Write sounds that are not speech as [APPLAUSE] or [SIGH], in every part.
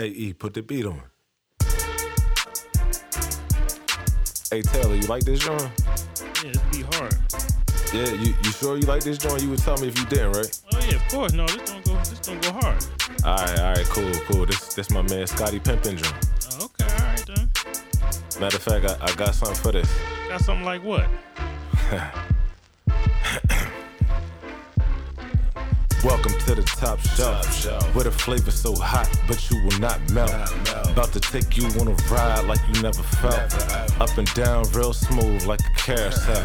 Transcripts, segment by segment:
Hey E, put the beat on. Hey Taylor, you like this joint? Yeah, this be hard. Yeah, you, you sure you like this joint? You would tell me if you didn't, right? Oh yeah, of course. No, this don't go. This don't go hard. All right, all right, cool, cool. This this my man Scotty Pimpin joint. Oh, okay, all right then. Matter of fact, I, I got something for this. Got something like what? [LAUGHS] Welcome to the top shelf, where the flavor so hot, but you will not melt. About to take you on a ride like you never felt. Up and down, real smooth like a carousel.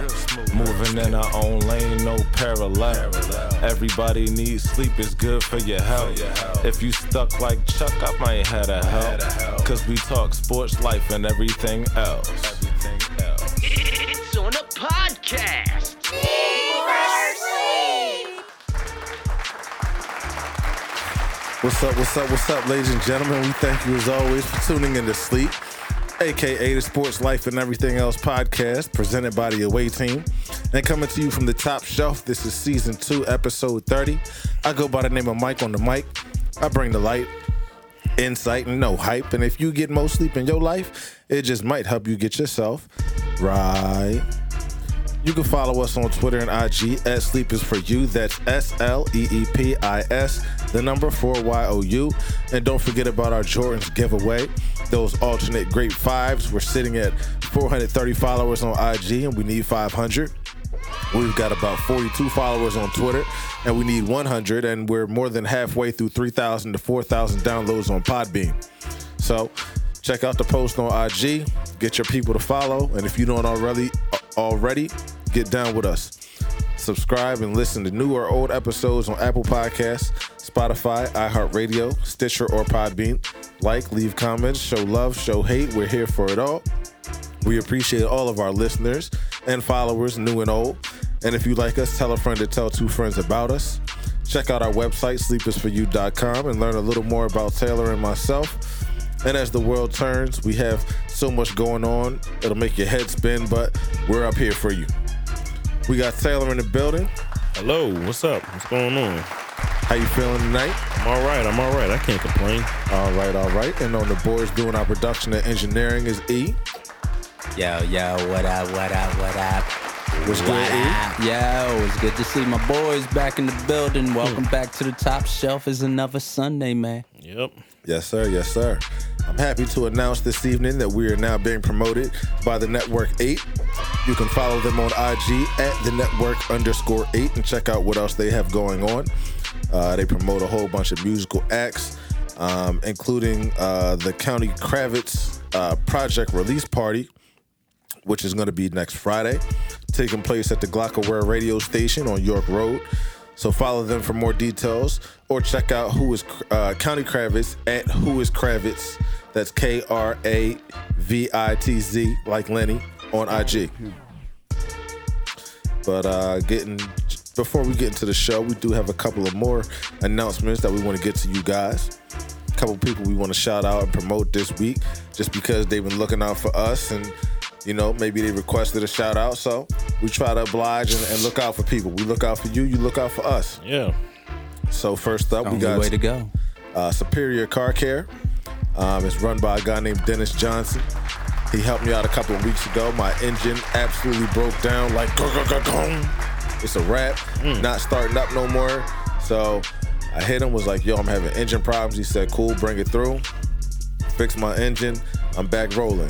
Moving in our own lane, no parallel. Everybody needs sleep, it's good for your health. If you stuck like Chuck, I might have to help. Cause we talk sports, life, and everything else. It's on a podcast. What's up, what's up, what's up, ladies and gentlemen? We thank you as always for tuning in to Sleep, aka the Sports Life and Everything Else podcast, presented by the Away Team. And coming to you from the top shelf, this is season two, episode 30. I go by the name of Mike on the mic. I bring the light, insight, and no hype. And if you get more sleep in your life, it just might help you get yourself right. You can follow us on Twitter and IG at Sleep is for You. That's S L E E P I S, the number 4 Y O U. And don't forget about our Jordans giveaway. Those alternate grape fives. We're sitting at 430 followers on IG and we need 500. We've got about 42 followers on Twitter and we need 100. And we're more than halfway through 3,000 to 4,000 downloads on Podbean. So check out the post on IG, get your people to follow, and if you don't already already, get down with us. Subscribe and listen to new or old episodes on Apple Podcasts, Spotify, iHeartRadio, Stitcher, or Podbean. Like, leave comments, show love, show hate. We're here for it all. We appreciate all of our listeners and followers, new and old. And if you like us, tell a friend to tell two friends about us. Check out our website, sleepisforyou.com, and learn a little more about Taylor and myself. And as the world turns, we have so much going on, it'll make your head spin, but we're up here for you. We got Taylor in the building. Hello, what's up? What's going on? How you feeling tonight? I'm all right. I'm all right. I can't complain. All right, all right. And on the boards doing our production and engineering is E. Yo, yo, what up, what up, what up? What's good, What E? up? Yo, it's good to see my boys back in the building. Welcome hmm. back to the top shelf. Is another Sunday, man. Yep. Yes, sir. Yes, sir. I'm happy to announce this evening that we are now being promoted by the Network 8. You can follow them on IG at the Network underscore 8 and check out what else they have going on. Uh, they promote a whole bunch of musical acts, um, including uh, the County Kravitz uh, Project release party, which is going to be next Friday, taking place at the Glockaware radio station on York Road. So follow them for more details, or check out who is uh, County Kravitz at Who is Kravitz. That's K R A V I T Z, like Lenny on IG. But uh, getting before we get into the show, we do have a couple of more announcements that we want to get to you guys. A couple people we want to shout out and promote this week, just because they've been looking out for us, and you know maybe they requested a shout out. So we try to oblige and, and look out for people. We look out for you, you look out for us. Yeah. So first up, we Only got way to go. uh, Superior Car Care. Um, it's run by a guy named Dennis Johnson. He helped me out a couple of weeks ago. My engine absolutely broke down like it's a wrap, not starting up no more. So I hit him, was like, yo, I'm having engine problems. He said, cool, bring it through. Fix my engine. I'm back rolling.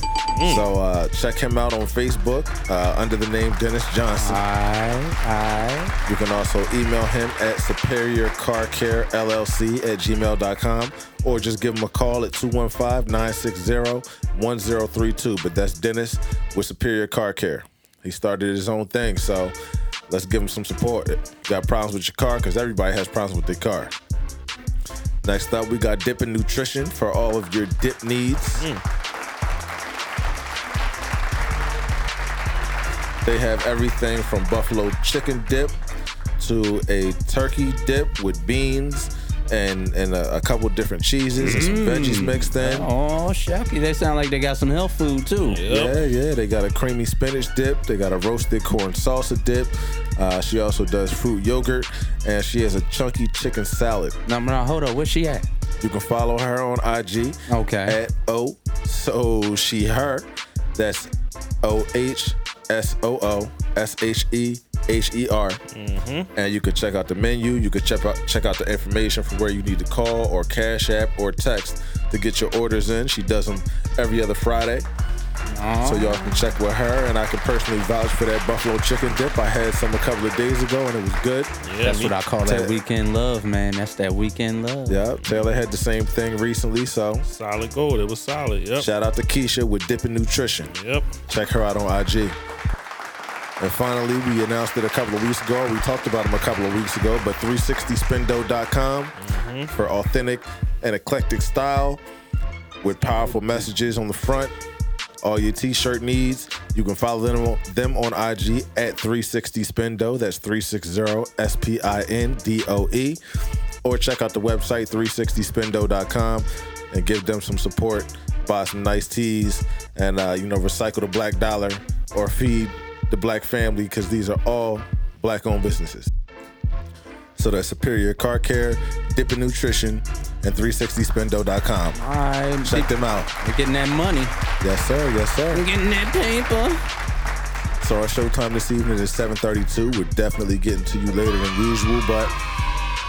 So uh, check him out on Facebook uh, under the name Dennis Johnson. Aye, aye. You can also email him at superiorcarcarellc at gmail.com or just give him a call at 215-960-1032. But that's Dennis with Superior Car Care. He started his own thing, so let's give him some support. Got problems with your car? Because everybody has problems with their car. Next up, we got Dippin' Nutrition for all of your dip needs. Mm. They have everything from buffalo chicken dip to a turkey dip with beans and and a, a couple different cheeses and some veggies mixed in. Oh, shucky. They sound like they got some health food, too. Yep. Yeah, yeah. They got a creamy spinach dip. They got a roasted corn salsa dip. Uh, she also does fruit yogurt, and she has a chunky chicken salad. Now, no, hold up. Where's she at? You can follow her on IG. Okay. At O So She Her. That's O H S O O S H E H E R. Mm-hmm. And you can check out the menu. You can check out check out the information for where you need to call or cash app or text to get your orders in. She does them every other Friday. So y'all can check with her, and I can personally vouch for that buffalo chicken dip. I had some a couple of days ago, and it was good. Yeah, That's me- what I call that weekend love, man. That's that weekend love. Yep, Taylor had the same thing recently, so Solid gold. It was solid. Yep. shout out to Keisha with Dippin' Nutrition. Yep. Check her out on IG. And finally, we announced it a couple of weeks ago. We talked about them a couple of weeks ago, but 360spindoe.com for authentic and eclectic style with powerful messages on the front. All your t-shirt needs, you can follow them on, them on IG at 360spindoe. That's 360 S P I N D O E. Or check out the website 360spindoe.com and give them some support. Buy some nice tees and uh, you know recycle the black dollar or feed the black family because these are all black-owned businesses. So that's Superior Car Care, Dippin' Nutrition, and 360spindoe.com. All right, Check them out. we're getting that money. Yes, sir. Yes, sir. We're getting that paper. So our showtime this evening is 7:32. We're definitely getting to you later than usual, but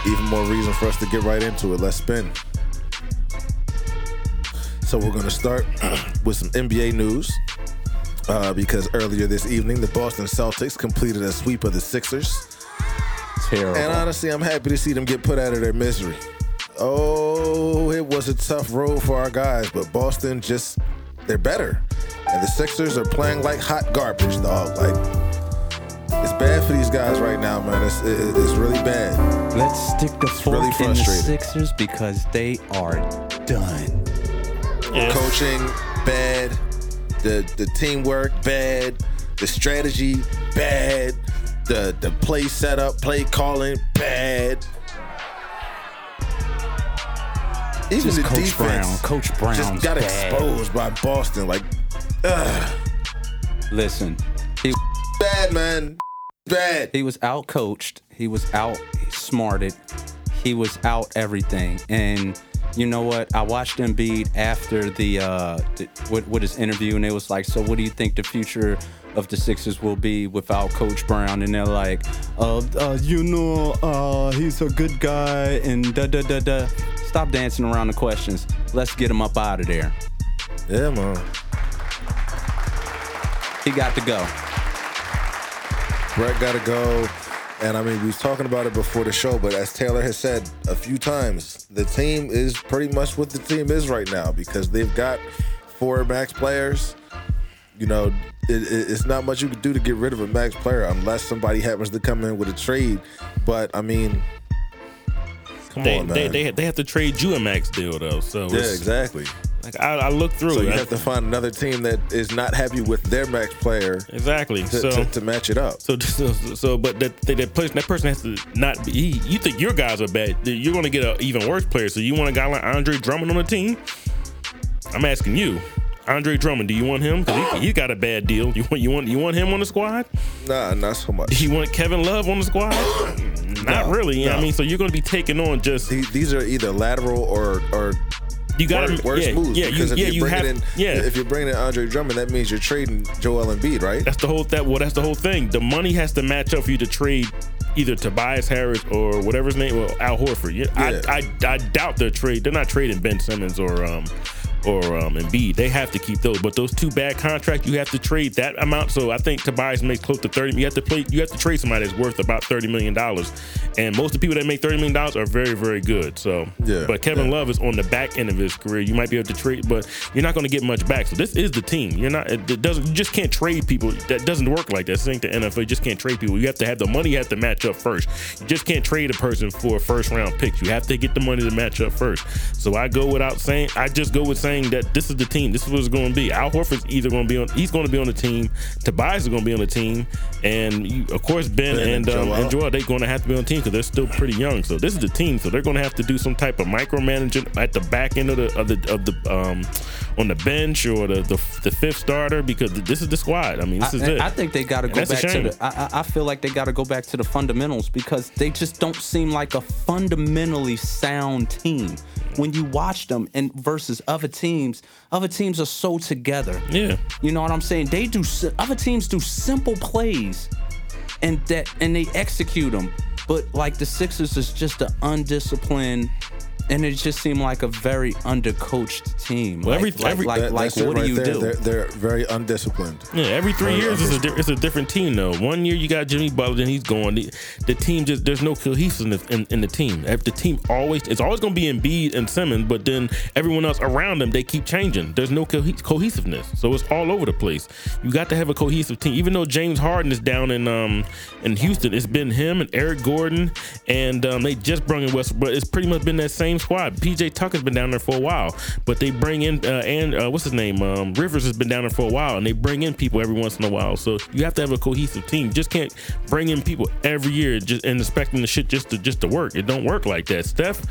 even more reason for us to get right into it. Let's spin. So we're gonna start [CLEARS THROAT] with some NBA news. Uh, because earlier this evening, the Boston Celtics completed a sweep of the Sixers. Terrible. And honestly, I'm happy to see them get put out of their misery. Oh, it was a tough road for our guys, but Boston just, they're better. And the Sixers are playing like hot garbage, dog. Like, it's bad for these guys right now, man. It's, it, it's really bad. Let's stick the fork really in the. Sixers because they are done. Yeah. Coaching, bad. The, the teamwork, bad. The strategy, bad. The, the play setup, play calling, bad. Even Just the Coach defense Brown. Coach Brown's just got bad. exposed by Boston. Like, ugh, Listen, he bad man, bad. he was out coached. He was out smarted. He was out everything. And you know what? I watched Embiid after the uh the, with, with his interview, and it was like, so what do you think the future of the Sixers will be without Coach Brown? And they're like, uh, uh you know, uh, he's a good guy, and da da da da. Stop dancing around the questions. Let's get him up out of there. Yeah, man. He got to go. Brett got to go. And I mean, we was talking about it before the show, but as Taylor has said a few times, the team is pretty much what the team is right now because they've got four max players. You know, it, it- it's not much you can do to get rid of a max player unless somebody happens to come in with a trade. But I mean, come They, on, man. they, they, they have to trade you a max deal though. So yeah, exactly. like I, I look through So it. you I- have to find another team that is not happy with their max player exactly. to, so to, to match it up. So, [LAUGHS] so, so, but that that, that person, that person has to not be. He, you think your guys are bad? You're going to get an even worse player. So, you want a guy like Andre Drummond on the team? I'm asking you, Andre Drummond. Do you want him? Because he, he got a bad deal. You want you want you want him on the squad? Nah, not so much. You want Kevin Love on the squad? [GASPS] Not No, really. no. I mean, so you're going to be taking on just These, these are either lateral or or you got worse, yeah, moves. Yeah, you, because if yeah, you're you bringing have in, yeah. if you're bringing in Andre Drummond, that means you're trading Joel Embiid, right? That's the whole that well that's the whole thing. The money has to match up for you to trade either Tobias Harris or whatever his name, well, Al Horford. Yeah, Yeah. I, I I doubt they're trade. They're not trading Ben Simmons or um or um Embiid. They have to keep those. But those two bad contracts, you have to trade that amount. So I think Tobias makes close to thirty. You have to play. You have to trade somebody that's worth about thirty million dollars. And most of the people that make thirty million dollars are very very good. So Yeah, But Kevin yeah. Love is on the back end of his career. You might be able to trade, but you're not going to get much back. So this is the team. You're not. It doesn't. You just can't trade people. That doesn't work like that. This ain't the NFL. You just can't trade people. You have to have the money. You Have to match up first. You just can't trade a person for a first round pick. You have to get the money to match up first. So I go without saying. I just go with saying that this is the team. This is what it's going to be. Al Horford's either going to be on. He's going to be on the team. Tobias is going to be on the team, and you, of course Ben, Ben and and um, Joel. and Joel they're going to have to be on the team because they're still pretty young. So this is the team. So they're going to have to do some type of micromanaging at the back end of the of the of the um on the bench or the the, the fifth starter because this is the squad. I mean, this is I, it. I think they got to go back to the. I, I I feel like they got to go back to the fundamentals because they just don't seem like a fundamentally sound team. When you watch them and versus other teams, other teams are so together. Yeah. You know what I'm saying? They do other teams do simple plays, and that and they execute them. But like the Sixers is just an undisciplined, and it just seemed like a very undercoached team. Well, every- like, every- like, That- like that's it what do you there. do? They're, they're very undisciplined. Yeah, every three Very years it's a, di- it's a different team though. One year you got Jimmy Butler, then he's gone. The, the team just there's no cohesiveness in, in the team. If the team always it's always going to be Embiid and Simmons, but then everyone else around them they keep changing. There's no co- cohesiveness, so it's all over the place. You got to have a cohesive team. Even though James Harden is down in um in Houston, it's been him and Eric Gordon, and um, they just brought in Westbrook. but it's pretty much been that same squad. PJ Tucker's been down there for a while, but they bring in uh, and uh, what's his name um, Rivers has been down there for a while, and they bring in people every once in a while. So you have to have a cohesive team. Just can't bring in people every year just and expecting the shit just to just to work. It don't work like that. Steph.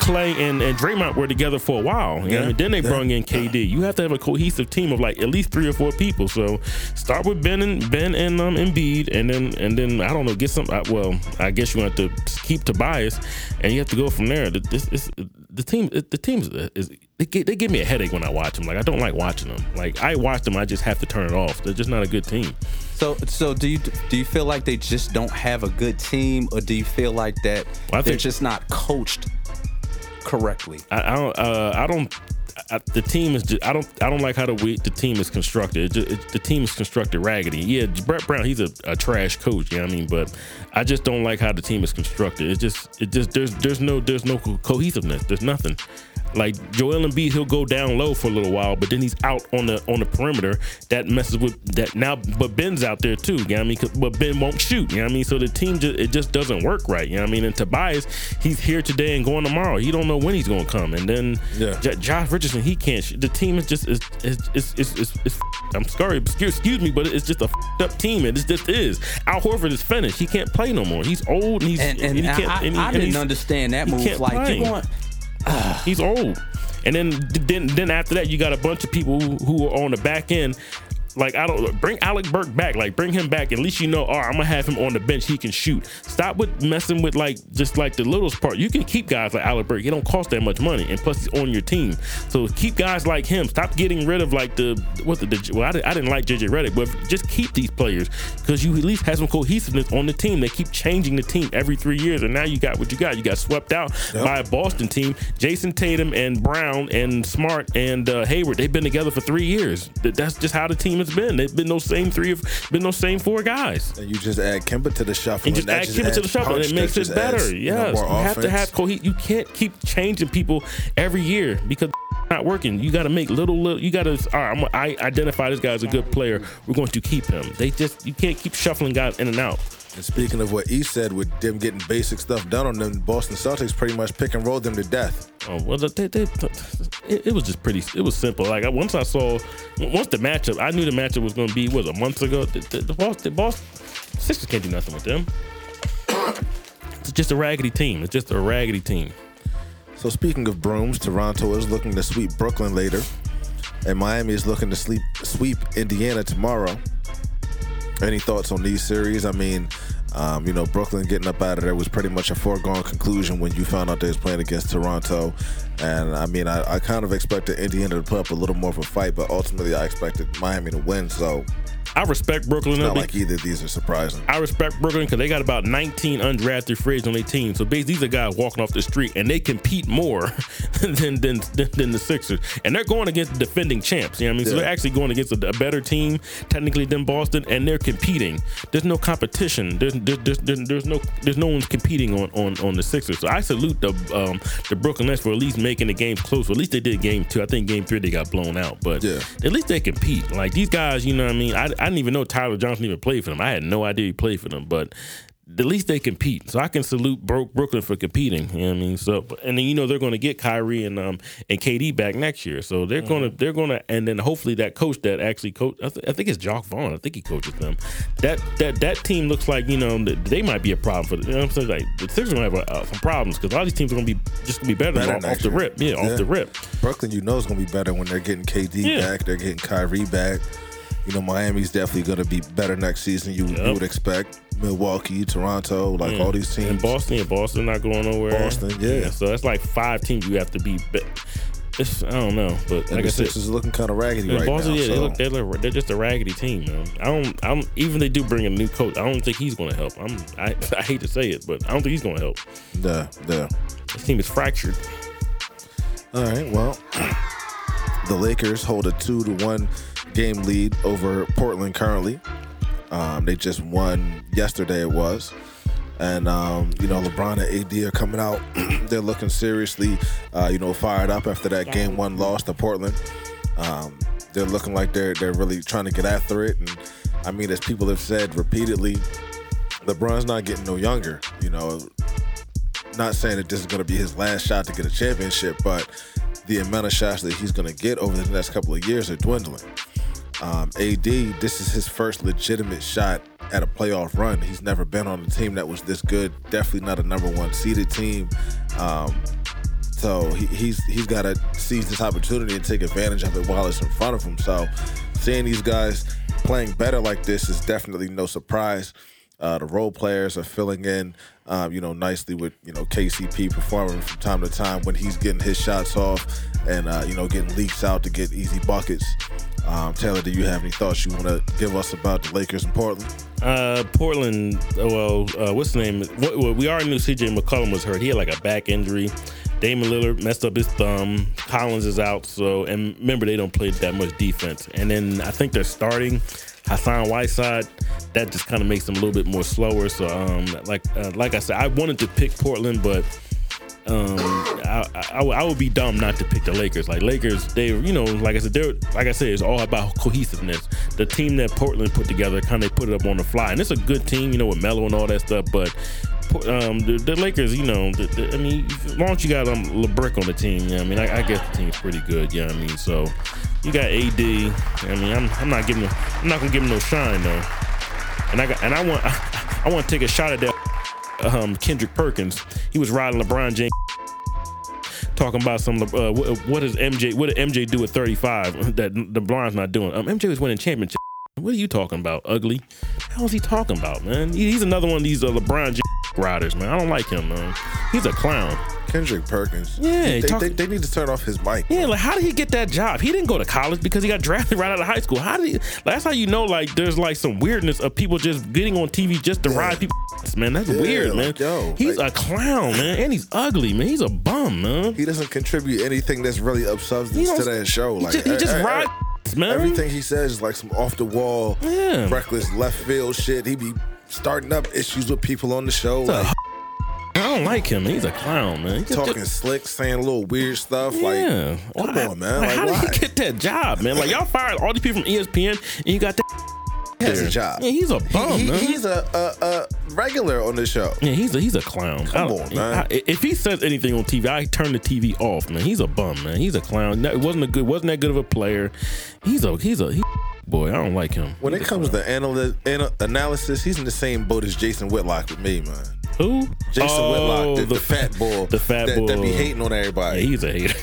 Clay and, and Draymond were together for a while. You know? and Then they brought in KD. You have to have a cohesive team of like at least three or four people. So start with Ben and Ben and um, Embiid, and then and then I don't know, get some. uh, Well, I guess you have to keep Tobias, and you have to go from there. The- This is the team. The team is they give, they give me a headache when I watch them. Like I don't like watching them. Like I watch them, I just have to turn it off. They're just not a good team. So, so do you do you feel like they just don't have a good team, or do you feel like that Well, they're think- just not coached correctly? I, I don't. Uh, I don't. I, the team is. Just, I don't. I don't like how the way the team is constructed. It just, it, the team is constructed raggedy. Yeah, Brett Brown. He's a, a trash coach. You know what I mean? But I just don't like how the team is constructed. It's just. It just. There's. There's no. There's no cohesiveness. There's nothing. Like Joel Embiid, he'll go down low for a little while, but then he's out on the on the perimeter. That messes with that now. But Ben's out there too. You know what I mean? But Ben won't shoot. You know what I mean? So the team just it just doesn't work right. You know what I mean? And Tobias, he's here today and going tomorrow. He don't know when he's going to come. And then Yeah. J- Josh Richardson, he can't. Shoot. The team is just is is is is, is, is I'm sorry, excuse, excuse me, but it's just a f***ed up team. It just is. Al Horford is finished. He can't play no more. He's old and he's And, and, he I, can't. I, and he- I didn't he's- understand that he move. Like play. you want, He's old. And then then then after that, you got a bunch of people who, who are on the back end. Like I don't bring Alec Burks back. Like bring him back. At least you know. All right, I'm gonna have him on the bench. He can shoot. Stop with messing with like just like the littlest part. You can keep guys like Alec Burks. He don't cost that much money, and plus he's on your team. So keep guys like him. Stop getting rid of like the what the, the well I, did, I didn't like JJ Redick, but just keep these players because you at least have some cohesiveness on the team. They keep changing the team every three years, and now you got what you got. You got swept out by a Boston team. Jayson Tatum and Brown and Smart and uh, Hayward. They've been together for three years. That's just how the team has been. They've been those same three, been those same four guys. And you just add Kemba to the shuffle. And just add Kemba to the shuffle, and it makes it better. adds, you know, yes, you have to have cohe- You can't keep changing people every year because not working. You got to make little, little. You got to. All right, I'm, I identify this guy as a good player. We're going to keep him. They just you can't keep shuffling guys in and out. And speaking of what E said, with them getting basic stuff done on them, Boston Celtics pretty much pick and roll them to death. Oh well, they, they, it, it was just pretty. It was simple. Like once I saw, once the matchup, I knew the matchup was going to be was a month ago. The, the, the boss, the boss, Sixers can't do nothing with them. It's just a raggedy team. It's just a raggedy team. So speaking of brooms, Toronto is looking to sweep Brooklyn later, and Miami is looking to sleep, sweep Indiana tomorrow. Any thoughts on these series? I mean, um, you know, Brooklyn getting up out of there was pretty much a foregone conclusion when you found out they was playing against Toronto. And I mean, I, I kind of expected Indiana to put up a little more of a fight, but ultimately I expected Miami to win. So I respect Brooklyn. it's not like either of these are surprising. I respect Brooklyn because they got about 19 undrafted free agents on their team. So basically, these are guys walking off the street and they compete more [LAUGHS] than than, than, the Sixers. And they're going against the defending champs. You know what I mean? So they're actually going against a, a better team, technically, than Boston, and they're competing. There's no competition. There's there's, there's, there's, no there's no one's competing on, on, on the Sixers. So I salute the um, the Brooklyn Nets for at least making the game close. At least they did game two. I think game three they got blown out. But Yeah. at least they compete. Like these guys, you know what I mean? I, I didn't even know Tyler Johnson even played for them. I had no idea he played for them, but at least they compete. So I can salute Bro- Brooklyn for competing. You know what I mean? So and then you know they're going to get Kyrie and um and KD back next year. So they're going to they're going to and then hopefully that coach that actually coach I, th- I think it's Jacque Vaughn. I think he coaches them. That that that team looks like you know they might be a problem for the, you know what I'm saying like the Sixers going to have uh, some problems because all these teams are going to be just going to be better, Better off, off the rip. Yeah, Yeah. off the rip. Brooklyn, you know, is going to be better when they're getting KD Yeah. back, they're getting Kyrie back. You know, Miami's definitely going to be better next season. You, you would expect Milwaukee, Toronto, like mm. all these teams. And Boston, yeah, Boston not going nowhere. Boston, yeah. So that's like five teams you have to be. be- It's, I don't know, but and like the I said, Sixers are looking kind of raggedy right Boston, now. yeah, they look, they look, they're just a raggedy team, man. I don't, I don't, even they do bring a new coach. I don't think he's going to help. I'm, I, [LAUGHS] I hate to say it, but I don't think he's going to help. yeah, yeah. This team is fractured. All right. Well, [CLEARS THROAT] the Lakers hold a two to one game lead over Portland currently. Um, they just won yesterday. It was. And um, you know, LeBron and AD are coming out. [CLEARS THROAT] They're looking seriously, uh, you know, fired up after that game one loss to Portland. Um, they're looking like they're they're really trying to get after it. And I mean, as people have said repeatedly, LeBron's not getting no younger. You know, not saying that this is going to be his last shot to get a championship, but the amount of shots that he's going to get over the next couple of years are dwindling. Um, AD, this is his first legitimate shot at a playoff run. He's never been on a team that was this good. Definitely not a number one seeded team. Um, so he, he's he's got to seize this opportunity and take advantage of it while it's in front of him. So seeing these guys playing better like this is definitely no surprise. Uh, the role players are filling in, um, you know, nicely with you know KCP performing from time to time when he's getting his shots off and uh, you know getting leaks out to get easy buckets. Um, Taylor, do you have any thoughts you want to give us about the Lakers in Portland? Uh, Portland. Well, uh, what's the name? What, well, we already knew C.J. McCollum was hurt. He had like a back injury. Damian Lillard messed up his thumb. Collins is out. So, and remember, they don't play that much defense. And then I think they're starting Hassan Whiteside. That just kind of makes them a little bit more slower. So, um, like, uh, like I said, I wanted to pick Portland, but um, I, I, I would be dumb not to pick the Lakers. Like Lakers, they, you know, like I said, they're like I said, it's all about cohesiveness. The team that Portland put together, kind of put it up on the fly, and it's a good team, you know, with Melo and all that stuff. But um, the, the Lakers, you know, the, the, I mean, long as you got um, LeBrick on the team, you know, I mean, I, I guess the team's pretty good. You know I mean? So you got AD. I mean, I'm, I'm not giving, I'm not gonna give him no shine though. And I got, and I want, [LAUGHS] I, want to take a shot at that um, Kendrick Perkins. He was riding LeBron James. Talking about some, uh, what, what does MJ? What did MJ do at 35 [LAUGHS] that LeBron's not doing? Um, MJ was winning championship. What are you talking about, ugly? How is he talking about, man? He- He's another one of these uh, LeBron James riders, man. I don't like him, man. He's a clown. Kendrick Perkins. Yeah, they, talk- they, they need to turn off his mic. Yeah, like how did he get that job? He didn't go to college because he got drafted [LAUGHS] right out of high school. How did he? Like, that's how you know like there's like some weirdness of people just getting on TV just to ride people. [LAUGHS] Man, that's weird, man. like, yo, he's like- a clown, man, and he's ugly, man. He's a bum, man. He doesn't contribute anything that's really of He substance to that show. He Like just, he just e- e- rides, man. Everything he says is like some off the wall, Yeah. reckless left field shit. He be starting up issues with people on the show, like I don't like him. He's a clown, man. He just- talking slick, saying a little weird stuff. yeah. Like, come on, man. Like, how why? did he get that job, man? Like y'all fired all these people from ESPN, and you got that. He has a job. Yeah, he's a bum, He- he- man. he's a, a, a regular on the show. Yeah, he's a he's a clown. Come on, man. I- if he says anything on TV, I turn the TV off, man. He's a bum, man. He's a clown. It wasn't a good, wasn't that good of a player. He's a he's a he, boy. I don't like him. When it comes to anal- ana- analysis, he's in the same boat as Jason Whitlock with me, man. who? Jason Oh, Whitlock, the, the, fat boy, the fat that, that be hating on Yeah, everybody. he's a hater.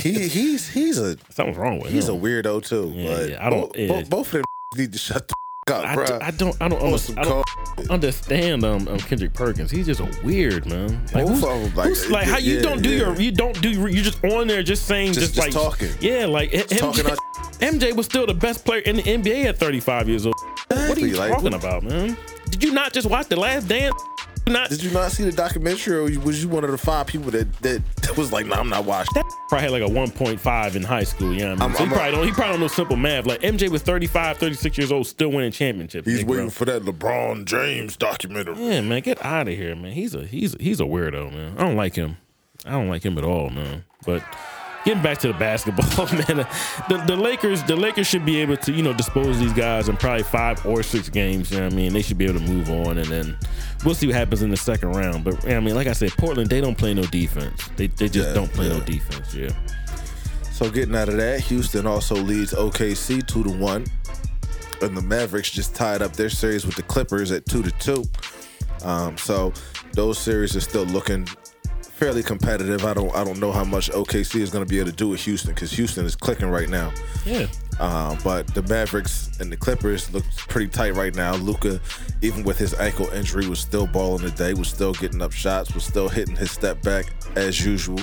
he he's he's a [LAUGHS] Something's wrong with him. he's a weirdo too. Yeah, but yeah, I don't- bo- yeah. bo- both of them [LAUGHS] need to shut the [LAUGHS] up, I, bro. d- I don't I don't, On under, I don't understand um, um Kendrick Perkins. He's just a weird man. Like, who's, like, who's- like how you yeah, don't do yeah. your you don't do You're just on there just saying Just- just, just like talking. Yeah, like M- talking MJ, out- MJ was still the best player in the NBA at 35 years old. What are you like, talking about, man? Did you not just watch The Last Dance? [LAUGHS] Not Did you not see the documentary, or was you one of the five people that that, that was like, "Nah, I'm not watching"? that [LAUGHS] probably had like a 1.5 in high school. You know what I mean? I'm- so he I'm a- probably don't he probably don't know simple math. Like MJ was 35, 36 years old, still winning championships. He's waiting for that LeBron James documentary. Yeah, man, get out of here, man. He's a he's he's a weirdo, man. I don't like him. I don't like him at all, man. But getting back to the basketball, [LAUGHS] man, the, the Lakers the Lakers should be able to you know dispose of these guys in probably five or six games. You know what I mean? They should be able to move on, and then we'll see what happens in the second round. But I mean, like I said, Portland they don't play no defense. They they just Yeah, don't play no defense. Yeah. So getting out of that, Houston also leads OKC two to one, and the Mavericks just tied up their series with the Clippers at two to two. Um, so those series are still looking fairly competitive. I don't I don't know how much OKC is going to be able to do with Houston because Houston is clicking right now. Yeah. Uh, but the Mavericks and the Clippers look pretty tight right now. Luka, even with his ankle injury, was still balling today. Was still getting up shots. Was still hitting his step back as usual.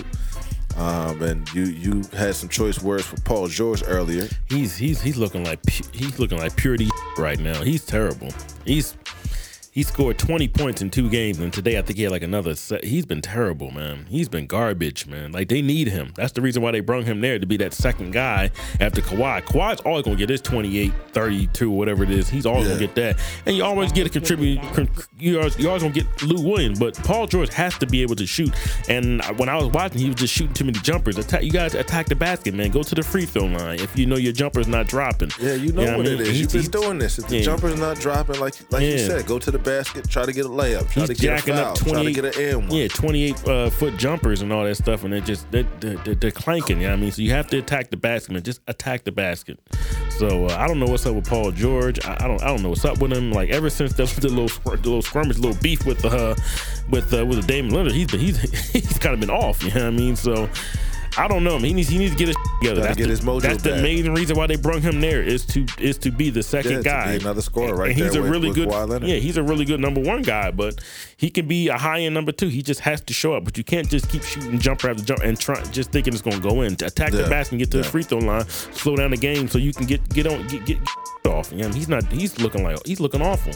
Um, and you you had some choice words for Paul George earlier. He's he's he's looking like he's looking like purity [LAUGHS] right now. He's terrible. He's he scored 20 points in two games, and today I think he had like another set. He's been terrible, man. He's been garbage, man. Like they need him. That's the reason why they brung him there to be that second guy after Kawhi. Kawhi's always gonna get his 28, 32, whatever it is. He's always Yeah. gonna get that, and you always get a contribute. Con- you always, you always gonna get Lou Williams, but Paul George has to be able to shoot. And when I was watching, he was just shooting too many jumpers. Attack, you guys attack the basket, man. Go to the free throw line if you know your jumper's not dropping. Yeah, you know You what I it mean? is. He's- You've been doing this. If the yeah. jumper's not dropping, like like you said, go to the basket, try to get a layup, try He's to get a foul, up try to get an and one. yeah, 28 uh, foot jumpers and all that stuff, and it just they're, they're, they're clanking. You know what I mean? So you have to attack the basket, man. Just attack the basket. So uh, I don't know what's up with Paul George. I, I don't I don't know what's up with him. Like ever since the, the little the little skirmish, little beef with uh with uh, with Damon Leonard, he's been he's [LAUGHS] he's kind of been off. You know what I mean? So. I don't know. He needs he needs to get his together. That's get the, his mojo That's the main reason why they brung him there is to is to be the second Yeah, guy, be another scorer right and he's a really good. Yeah, he's a really good number one guy, but he can be a high end number two. He just has to show up. But you can't just keep shooting jumper after jump and try just thinking it's going to go in. Attack Yeah, the basket and get to yeah. the free throw line. Slow down the game so you can get get on get get, get [LAUGHS] off. You know, he's not. He's looking like he's looking awful.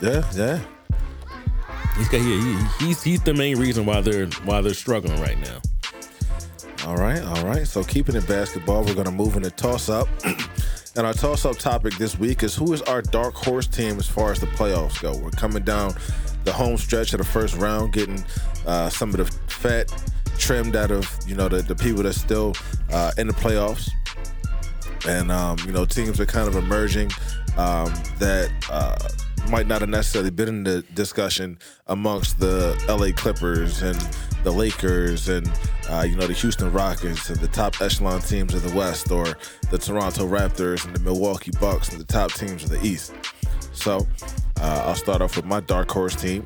yeah, yeah. He's got he, he- he's he's the main reason why they're why they're struggling right now. All right, all right. So keeping it basketball, we're gonna move into toss up. [CLEARS THROAT] and our toss up topic this week is who is our dark horse team as far as the playoffs go. We're coming down the home stretch of the first round, getting uh, some of the fat trimmed out of you know the, the people that's still uh, in the playoffs. And um, you know, teams are kind of emerging um, that uh, might not have necessarily been in the discussion amongst the LA Clippers and the Lakers and uh, you know the Houston Rockets and the top echelon teams of the West, or the Toronto Raptors and the Milwaukee Bucks and the top teams of the East. So uh, I'll start off with my dark horse team.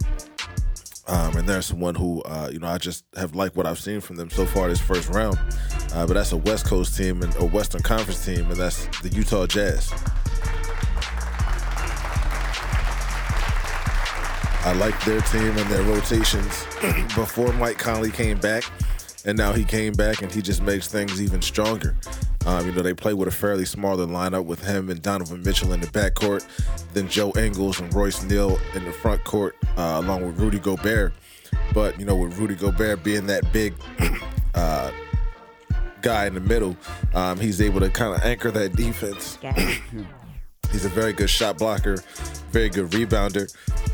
Um, and there's someone who, uh, you know, I just have liked what I've seen from them so far this first round. Uh, but that's a West Coast team and a Western Conference team, and that's the Utah Jazz. I like their team and their rotations [CLEARS THROAT] before Mike Conley came back, and now he came back and he just makes things even stronger. Um, you know, they play with a fairly smaller lineup with him and Donovan Mitchell in the backcourt, then Joe Ingles and Royce Neal in the front court, uh, along with Rudy Gobert. But you know, with Rudy Gobert being that big [CLEARS THROAT] uh, guy in the middle, um, he's able to kind of anchor that defense. [CLEARS THROAT] He's a very good shot blocker, very good rebounder.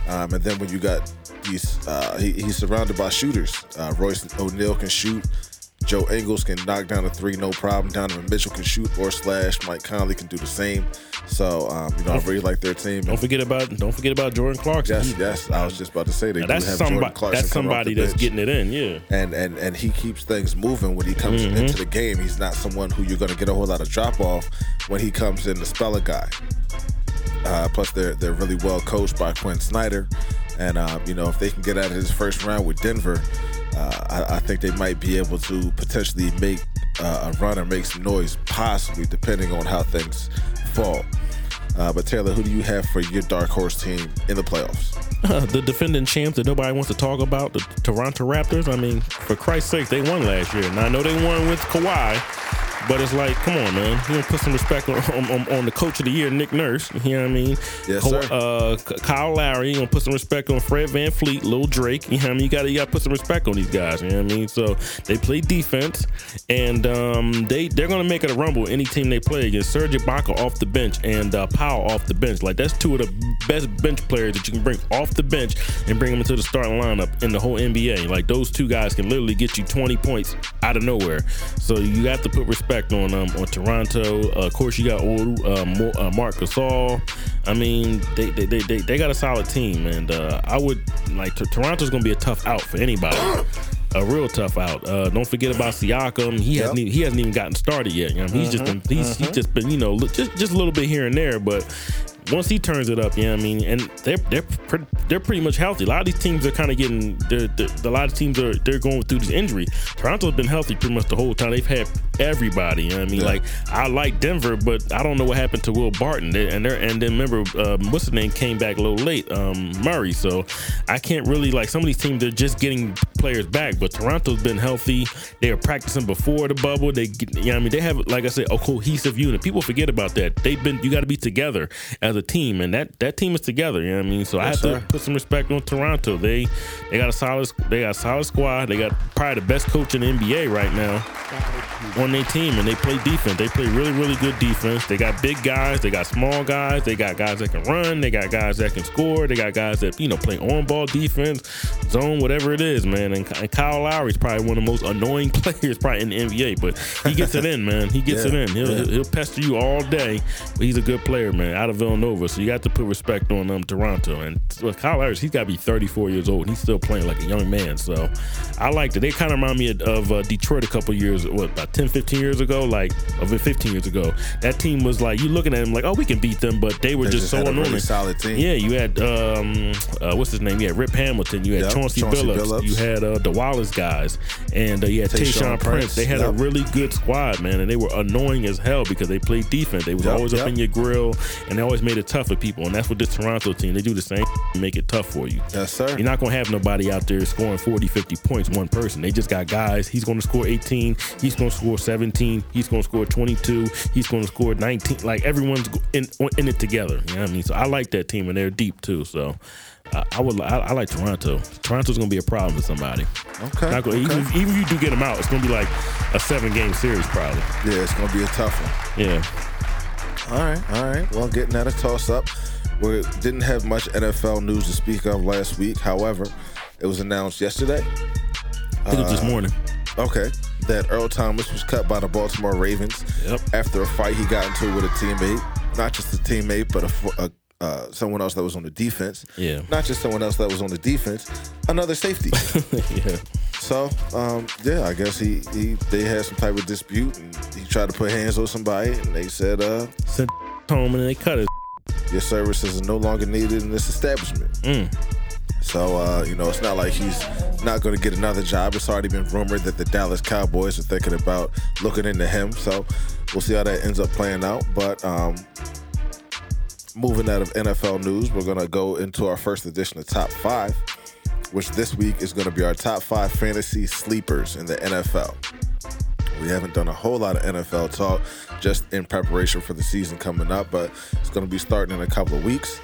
Um, and then when you got these, uh, he, he's surrounded by shooters. Uh, Royce O'Neale can shoot. Joe Ingles can knock down a three, no problem. Donovan Mitchell can shoot or slash. Mike Conley can do the same. So, um, you know, I really like their team. Don't forget about don't forget about Jordan Clarkson. Yes, yes. I was just about to say they do that's have somebody. Jordan Clarkson That's somebody that's bench getting it in. Yeah. and and and he keeps things moving when he comes Mm-hmm. into the game. He's not someone who you're going to get a whole lot of drop off when he comes in to spell a guy. Uh, plus, they're they're really well coached by Quin Snyder, and um, you know if they can get out of this first round with Denver, uh, I, I think they might be able to potentially make uh, a run or make some noise, possibly depending on how things fall. Uh, but Taylor, who do you have for your dark horse team in the playoffs? [LAUGHS] the defending champs that nobody wants to talk about, the Toronto Raptors. I mean, for Christ's sake, they won last year. Now I know they won with Kawhi, but it's like, come on, man. You gonna put some respect on, on, on the coach of the year, Nick Nurse. You know what I mean? Yes, sir. Uh, Kyle Lowry. You gonna put some respect on Fred VanVleet, Lil Drake. You know what I mean? You gotta, you gotta put some respect on these guys. You know what I mean? So they play defense, and um, they they're gonna make it a rumble any team they play against. Serge Ibaka off the bench and uh, Powell off the bench. Like that's two of the best bench players that you can bring off the bench and bring them into the starting lineup in the whole NBA. Like those two guys can literally get you 20 points out of nowhere. So you got to put respect on them on Toronto. Uh, of course, you got old, uh, Mo- uh, Marc Gasol. I mean, they they, they, they they got a solid team, and uh, I would like T- Toronto's gonna be a tough out for anybody. A real tough out. Uh, don't forget about Siakam. He hasn't even, he hasn't even gotten started yet. You know, he's just been he's, he's just been you know just just a little bit here and there, but once he turns it up, yeah, I mean, and they're they're pre- they're pretty much healthy. A lot of these teams are kind of getting. They're, they're, a lot of teams are they're going through this injury. Toronto's been healthy pretty much the whole time. They've had everybody. You know what I mean, Yeah. like I like Denver, but I don't know what happened to Will Barton. They, and they're and then remember um, what's his name came back a little late, um, Murray. So I can't really like some of these teams. They're just getting players back, but Toronto's been healthy. They were practicing before the bubble. They, you know, what I mean, they have like I said, a cohesive unit. People forget about that. They've been. You got to be together as a team, and that that team is together. You know what I mean? So I have Yes, to put some respect on Toronto. They they got a solid they got a solid squad. They got probably the best coach in the NBA right now on their team, and they play defense. They play really really good defense. They got big guys. They got small guys. They got guys that can run. They got guys that can score. They got guys that you know play on ball defense, zone, whatever it is, man. And, and Kyle is probably one of the most annoying [LAUGHS] players probably in the NBA, but he gets it in, man. He gets Yeah, it in. He'll, yeah. he'll he'll pester you all day, but he's a good player, man. Out of Villanova, so you got to put respect on um Toronto. And well, Kyle Harris, he's got to be 34 years old. and He's still playing like a young man. So I liked it. They kind of remind me of, of uh, Detroit a couple years, what about 10, 15 years ago, like of 15 years ago. That team was like you looking at them like, oh, we can beat them, but they were They just, just so annoying. really solid team. Yeah, you had um, uh, what's his name? You had Rip Hamilton. You had Yep, Chauncey, Chauncey Billups. Billups. You had uh, the Wallace guys, and uh, you had Tayshaun Prince. Prince. They had a really good squad, man, and they were annoying as hell because they played defense. They was Yep, always yep. up in your grill, and they always made it tough for people. And that's what this Toronto team. They do the same, make it tough for you. Yes, sir. You're not to have nobody out there scoring 40, 50 points, one person. They just got guys. He's to score 18. He's to score 17. He's to score 22. He's to score 19. Like everyone's in, in it together. You know what I mean? So I like that team, and they're deep too. So I, I would. I, I like Toronto. Toronto's to be a problem for somebody. Okay. Gonna, okay. even, even if you do get them out, it's to be like a seven game series probably. yeah, it's gonna be a tough one. Yeah. All right, all right. Well, getting at a toss up. We didn't have much NFL news to speak of last week. However, it was announced yesterday. I think it was this uh, morning. Okay, that Earl Thomas was cut by the Baltimore Ravens Yep. after a fight he got into with a teammate. Not just a teammate, but a, a uh, someone else that was on the defense. Yeah. Not just someone else that was on the defense, another safety. [LAUGHS] yeah. So, um, yeah, I guess he, he they had some type of dispute, and he tried to put hands on somebody, and they said, uh, Sent [LAUGHS] home and they cut it. [LAUGHS] "Your services are no longer needed in this establishment." Mm. So, uh, you know, it's not like he's not going to get another job. It's already been rumored that the Dallas Cowboys are thinking about looking into him. So, we'll see how that ends up playing out. But um, moving out of NFL news, we're going to go into our first edition of Top Five, which this week is going to be our top five fantasy sleepers in the NFL. We haven't done a whole lot of NFL talk just in preparation for the season coming up, but it's going to be starting in a couple of weeks.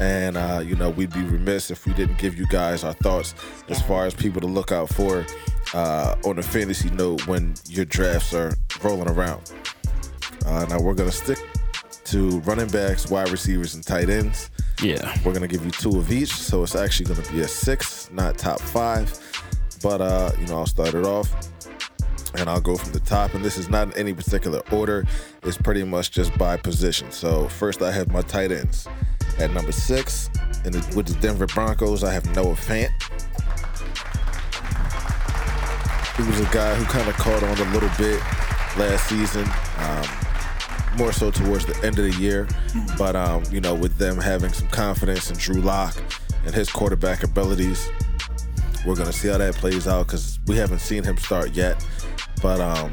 And, uh, you know, we'd be remiss if we didn't give you guys our thoughts as far as people to look out for uh, on a fantasy note when your drafts are rolling around. Uh, now, we're going to stick to running backs, wide receivers, and tight ends. Yeah. We're gonna give you two of each, so it's actually gonna be a six, not top five. But uh, you know, I'll start it off, and I'll go from the top. And this is not in any particular order; it's pretty much just by position. So first, I have my tight ends at number six, and with the Denver Broncos, I have Noah Fant. He was a guy who kind of caught on a little bit last season. Um, more so towards the end of the year. But um, you know, with them having some confidence in Drew Lock and his quarterback abilities, we're gonna see how that plays out because we haven't seen him start yet. But um,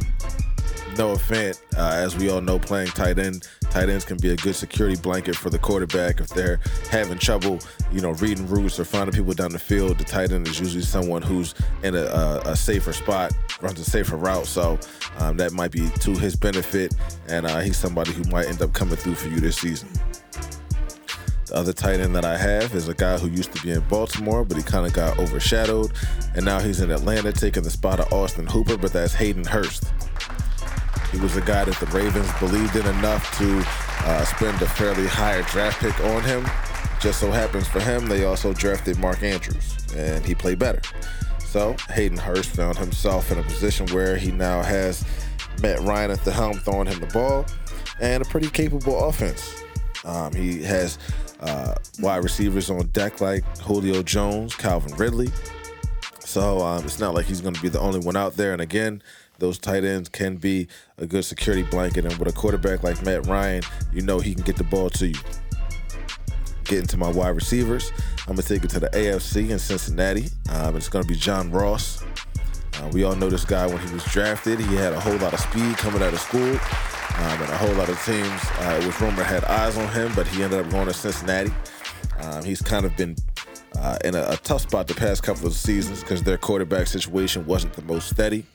Noah Fant, uh, as we all know, playing tight end, tight ends can be a good security blanket for the quarterback if they're having trouble, you know, reading routes or finding people down the field. The tight end is usually someone who's in a, a, a safer spot, runs a safer route, so um, that might be to his benefit, and uh, he's somebody who might end up coming through for you this season. The other tight end that I have is a guy who used to be in Baltimore, but he kind of got overshadowed, and now he's in Atlanta taking the spot of Austin Hooper, but that's Hayden Hurst. He was a guy that the Ravens believed in enough to uh, spend a fairly higher draft pick on him. Just so happens for him, they also drafted Mark Andrews, and he played better. So Hayden Hurst found himself in a position where he now has Matt Ryan at the helm throwing him the ball and a pretty capable offense. Um, he has uh, wide receivers on deck like Julio Jones, Calvin Ridley. So um, it's not like he's going to be the only one out there. And again, those tight ends can be a good security blanket. And with a quarterback like Matt Ryan, you know he can get the ball to you. get into my wide receivers, I'm gonna take it to the AFC in Cincinnati. Um, it's gonna be John Ross. Uh, we all know this guy when he was drafted. He had a whole lot of speed coming out of school, um, and a whole lot of teams. Uh, it was rumored had eyes on him, but he ended up going to Cincinnati. Um, he's kind of been uh, in a, a, tough spot the past couple of seasons because their quarterback situation wasn't the most steady.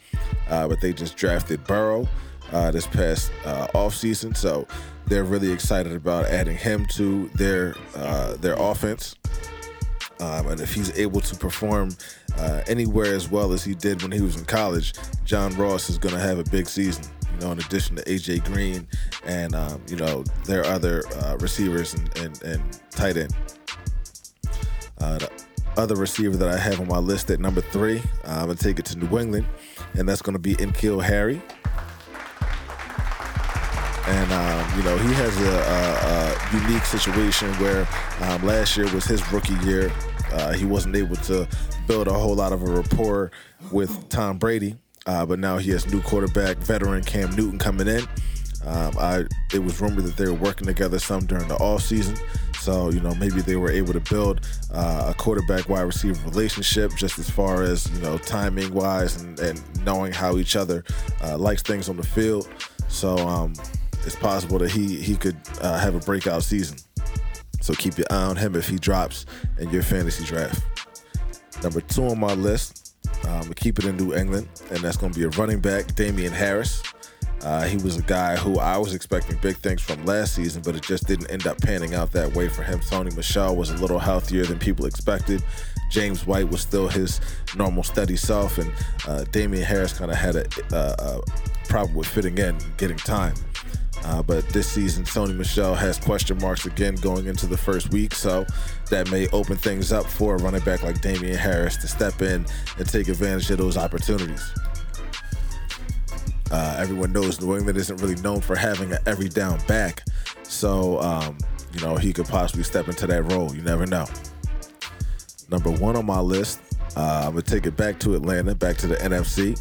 Uh, but they just drafted Burrow uh, this past uh, offseason, so they're really excited about adding him to their uh, their offense. Um, and if he's able to perform uh, anywhere as well as he did when he was in college, John Ross is going to have a big season. You know, in addition to AJ Green and um, you know their other receivers and, and, and, tight end. Uh, the other receiver that I have on my list at number three, uh, I'm gonna take it to New England, and that's going to be N'Keal Harry. And um, you know he has a, a, a unique situation where um, last year was his rookie year. Uh, he wasn't able to build a whole lot of a rapport with Tom Brady, uh, but now he has new quarterback, veteran Cam Newton coming in. Um, I it was rumored that they were working together some during the off season, so you know maybe they were able to build uh, a quarterback wide receiver relationship, just as far as you know timing wise and, and knowing how each other uh, likes things on the field. So um, it's possible that he he could uh, have a breakout season. So keep your eye on him if he drops in your fantasy draft. Number two on my list, um, keep it in New England, and that's going to be a running back, Damien Harris. Uh, he was a guy who I was expecting big things from last season, but it just didn't end up panning out that way for him. Sony Michel was a little healthier than people expected. James White was still his normal steady self, and uh, Damien Harris kind of had a, a, a problem with fitting in, getting time. Uh, but this season, Sony Michel has question marks again going into the first week, so that may open things up for a running back like Damien Harris to step in and take advantage of those opportunities. Uh, everyone knows New England isn't really known for having an every down back, so um, you know he could possibly step into that role. You never know. Number one on my list, uh, I'm gonna take it back to Atlanta, back to the NFC.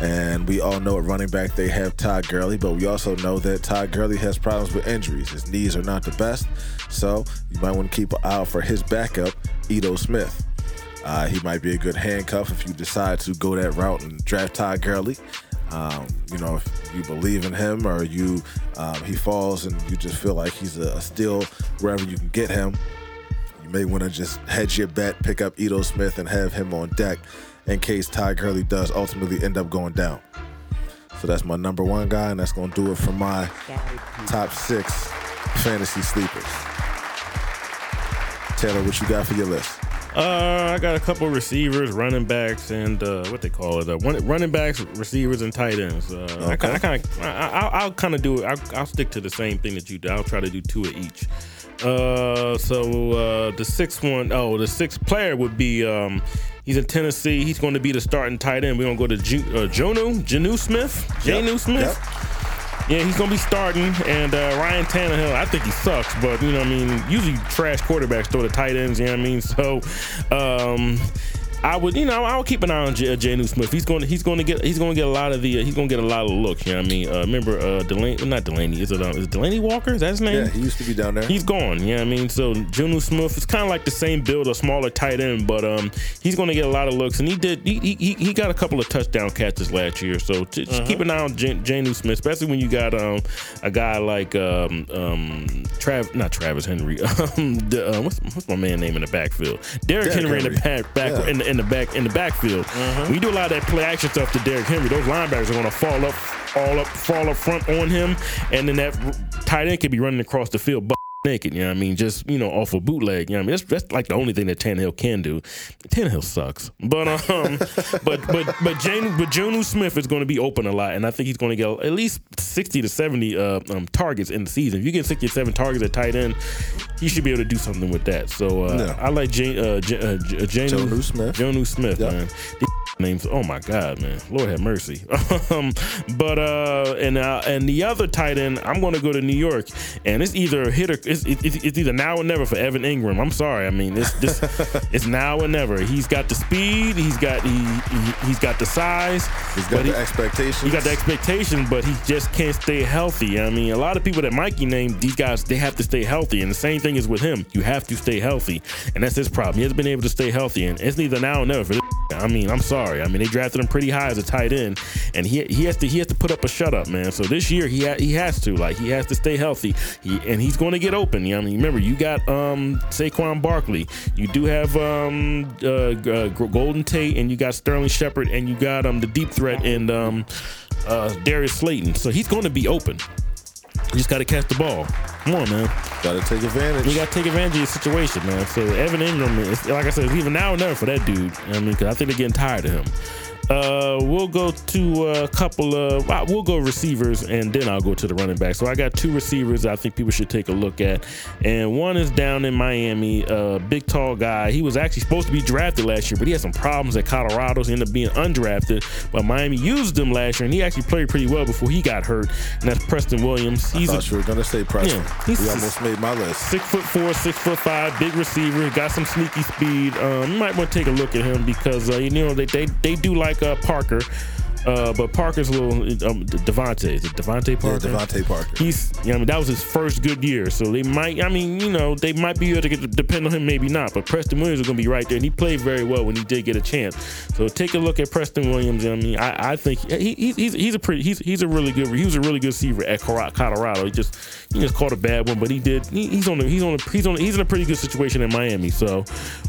And we all know at running back they have Todd Gurley, but we also know that Todd Gurley has problems with injuries. His knees are not the best, so you might want to keep an eye out for his backup, Ito Smith. Uh, he might be a good handcuff if you decide to go that route and draft Todd Gurley. Um, you know, if you believe in him or you um, he falls and you just feel like he's a, a steal wherever you can get him, you may want to just hedge your bet, pick up Ito Smith, and have him on deck in case Ty Gurley does ultimately end up going down. So that's my number one guy, and that's going to do it for my top six fantasy sleepers. Taylor, what you got for your list? Uh, I got a couple receivers, running backs, and uh, what they call it, uh, running backs, receivers, and tight ends. Uh, okay. I kind of, I, will kind of do it. I'll, I'll, stick to the same thing that you do. I'll try to do two of each. Uh, so uh, the sixth one, oh, the sixth player would be um, He's in Tennessee. He's going to be the starting tight end. We're going to go to Ju- uh, Jonnu, Jonnu Smith. Jonnu yep. Smith. Yep. Yeah, he's gonna be starting, and uh, Ryan Tannehill. I think he sucks, but you know, I mean, usually trash quarterbacks throw the tight ends. You know what I mean? So, um, I would, you know, I would keep an eye on J- uh, Jonnu Smith. He's going to, he's going to get, he's going to get a lot of the, uh, he's going to get a lot of looks. You know what I mean? Uh, remember, uh, Delaney, not Delaney, is it, uh, is it Delanie Walker? Is that his name? Yeah, he used to be down there. He's gone. You know what I mean? So Jonnu Smith is kind of like the same build, a smaller tight end, but um, he's going to get a lot of looks, and he did, he, he, he got a couple of touchdown catches last year. So just uh-huh. keep an eye on J- Jonnu Smith, especially when you got um a guy like um um Trav, not Travis Henry, [LAUGHS] um, the, uh, what's what's my man name in the backfield? Derrick Henry, Henry, in the back, back yeah. in, the, in the back in the backfield. Uh-huh. When you do a lot of that play action stuff to Derrick Henry, those linebackers are going to fall up, all up, fall up front on him, and then that tight end could be running across the field naked. You know what I mean? Just you know, off a bootleg. You know what I mean? That's, that's like the only thing that Tannehill can do. Tannehill sucks, but um, [LAUGHS] but but but Jane, but Jonnu Smith is going to be open a lot, and I think he's going to get at least sixty to seventy uh, um, targets in the season. If you get sixty seven targets at tight end, he should be able to do something with that. So uh, yeah. I like Jane, uh, J- uh, J- uh, Jonnu Smith. Jonnu Smith, yep. man. Names. Oh my God, man, Lord have mercy. [LAUGHS] um, but uh, and uh, and the other tight end, I'm going to go to New York, and it's either hit or it's, it's, it's either now or never for Evan Engram. I'm sorry, I mean it's this [LAUGHS] it's now or never. He's got the speed, he's got he, he has got the size, he's got the he- expectations. he got the expectation, but he just can't stay healthy. I mean, a lot of people that Mikey named, these guys, they have to stay healthy. And the same thing is with him. You have to stay healthy. And that's his problem. He hasn't been able to stay healthy. And it's neither now or never for this. I mean, I'm sorry. I mean, they drafted him pretty high as a tight end, and he he has to he has to put up a shut up, man. So this year he ha- he has to like he has to stay healthy. He and he's going to get open. You know, I mean, remember you got um Saquon Barkley, you do have um uh, uh, Golden Tate, and you got Sterling Shepard, and you got um the deep threat and um uh Darius Slayton. So he's going to be open. You just got to catch the ball. Come on, man. Got to take advantage. You got to take advantage of your situation, man. So Evan Engram, is, like I said, it's even now or never for that dude. I mean, 'cause I think they're getting tired of him. Uh, we'll go to a couple of. uh, We'll go receivers, and then I'll go to the running back. So I got two receivers I think people should take a look at, and one is down in Miami. Uh, big tall guy. He was actually supposed to be drafted last year, but he had some problems at Colorado. So he ended up being undrafted. But Miami used him last year, and he actually played pretty well before he got hurt. And that's Preston Williams. I He's a you were gonna say Preston. Yeah, he's- he almost made my list. Six foot four, six foot five, big receiver, got some sneaky speed. Um, you might want to take a look at him because uh, you know they they, they do like uh, Parker, uh, but Parker's a little um, DeVante. Is it DeVante Yeah, Parker? DeVante Parker. He's, you know, I mean, that was his first good year, so they might. I mean, you know, they might be able to get, depend on him, maybe not. But Preston Williams is going to be right there, and he played very well when he did get a chance. So take a look at Preston Williams. I mean, I, I think he, he, he's he's a pretty he's he's a really good he was a really good receiver at Colorado. He just he just caught a bad one, but he did he, he's on a, he's on a, he's on he's in a pretty good situation in Miami. So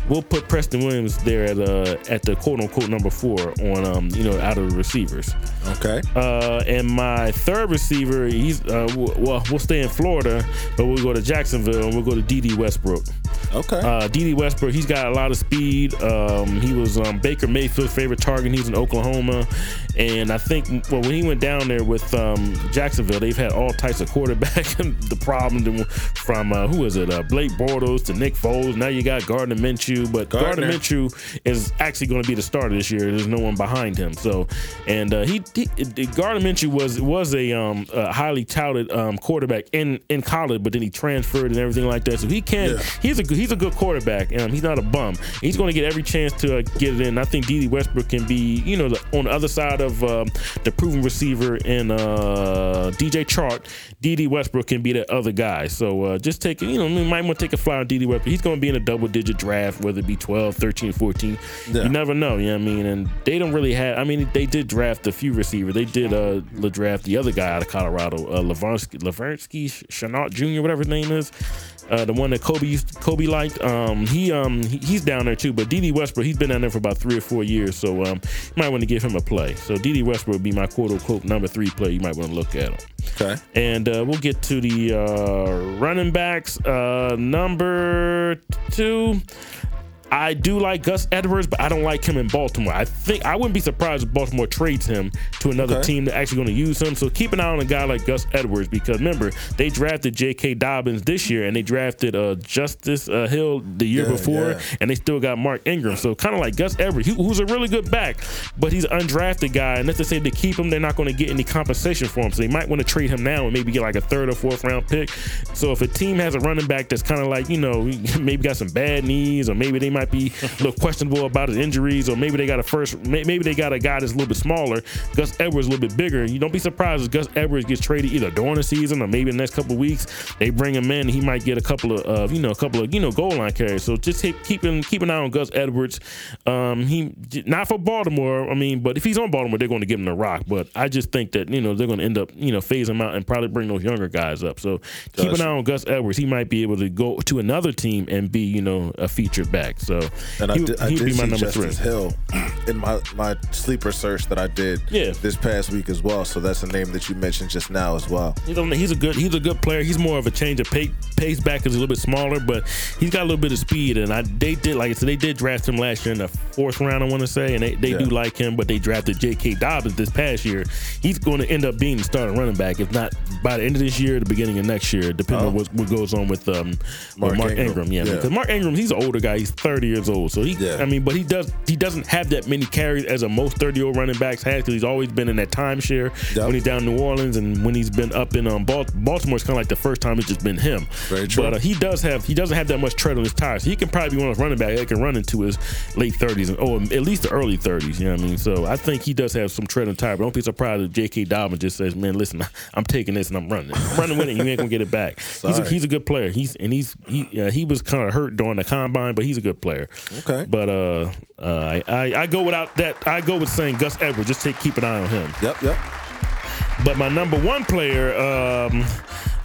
we'll put Preston Williams there at uh at the quote unquote number four on um you know out of the receivers. Okay. Uh, and my third receiver, he's uh, w- well, we'll stay in Florida, but we'll go to Jacksonville and we'll go to Dede Westbrook. Okay. Uh, Dede Westbrook, he's got a lot of speed. Um, he was um, Baker Mayfield's favorite target. He's in Oklahoma, and I think well when he went down there with um, Jacksonville, they've had all types of quarterback [LAUGHS] the problem from uh, who is it? Uh, Blake Bortles to Nick Foles. Now you got Gardner Minshew, but Gardner, Gardner. Minshew is actually going to be the starter this year. There's no one behind him. So, and uh, he, he Gardner Minshew was was a, um, a highly touted um, quarterback in in college, but then he transferred and everything like that. So he can Yeah. he's a good- he's a good quarterback. Um, he's not a bum. He's going to get every chance to uh, get it in. I think Dede Westbrook can be you know the, on the other side of um, the proven receiver in uh, DJ Chark. Dede Westbrook can be that other guy. So uh, just take it. You know, you might want to take a flyer on Dede Westbrook. He's going to be in a double digit draft, whether it be 12, 13, 14. Yeah. You never know. You know what I mean? And they don't really have. I mean, they did draft a few receivers. They did uh the draft the other guy out of Colorado, uh, Laviska, Laviska Shenault Jr., whatever his name is. Uh, the one that Kobe Kobe liked. Um, he um he, he's down there too. But Dede Westbrook, he's been down there for about three or four years. So um, you might want to give him a play. So Dede Westbrook would be my quote unquote number three play. You might want to look at him. okay. And uh, we'll get to the uh, running backs. Uh, number two, I do like Gus Edwards, but I don't like him in Baltimore. I think I wouldn't be surprised if Baltimore trades him to another Okay. team that's actually going to use him. So keep an eye on a guy like Gus Edwards because remember they drafted J.K. Dobbins this year and they drafted uh, Justice uh, Hill the year Yeah, before, yeah. and they still got Mark Ingram. So kind of like Gus Edwards, who- who's a really good back, but he's an undrafted guy. And that's to say to keep him, they're not going to get any compensation for him. So they might want to trade him now and maybe get like a third or fourth round pick. So if a team has a running back that's kind of like you know [LAUGHS] maybe got some bad knees, or maybe they might be a little questionable about his injuries, or maybe they got a first, maybe they got a guy that's a little bit smaller. Gus Edwards a little bit bigger. You don't be surprised if Gus Edwards gets traded either during the season or maybe in the next couple of weeks. They bring him in, he might get a couple of uh, you know a couple of you know goal line carries. So just keep keep an, keep an eye on Gus Edwards. Um, he not for Baltimore. I mean, but if he's on Baltimore, they're going to give him the rock. But I just think that you know they're going to end up you know phase him out and probably bring those younger guys up. So keep an eye on Gus Edwards. He might be able to go to another team and be you know a featured back. So And I he, did, I did be my see number Justice three. Hill in my, my sleeper search that I did Yeah. this past week as well. So that's a name that you mentioned just now as well. He's, a, he's a good he's a good player. He's more of a change of pace, pace back is a little bit smaller, but he's got a little bit of speed. And I they did like I said they did draft him last year in the fourth round. I want to say, and they, they Yeah. do like him. But they drafted J.K. Dobbins this past year. He's going to end up being the starting running back, if not by the end of this year, the beginning of next year, depending Oh. on what, what goes on with um Mark with Mark Ingram. Ingram. Yeah, Yeah. because Mark Ingram he's an older guy. He's 30 years old. So he, Yeah. I mean, but he does he doesn't have that many carries as a most 30 year old running backs has because he's always been in that timeshare Yep. when he's down in New Orleans and when he's been up in um, Baltimore. It's kind of like the first time it's just been him. Very true. But uh, he does have he doesn't have that much tread on his tires. He can probably be one of those running backs that can run into his late 30s and or at least the early 30s. You know what I mean? So I think he does have some tread on tire. But don't be surprised if J.K. Dobbins just says, "Man, listen, [LAUGHS] I'm taking this and I'm running. I'm running with it. You ain't gonna get it back." He's a, he's a good player. He's and he's he yeah, he was kind of hurt during the combine, but he's a good player. Okay. But uh, uh I, I I go without that. I go with saying Gus Edwards. Just take keep an eye on him. Yep, yep. But my number one player, um,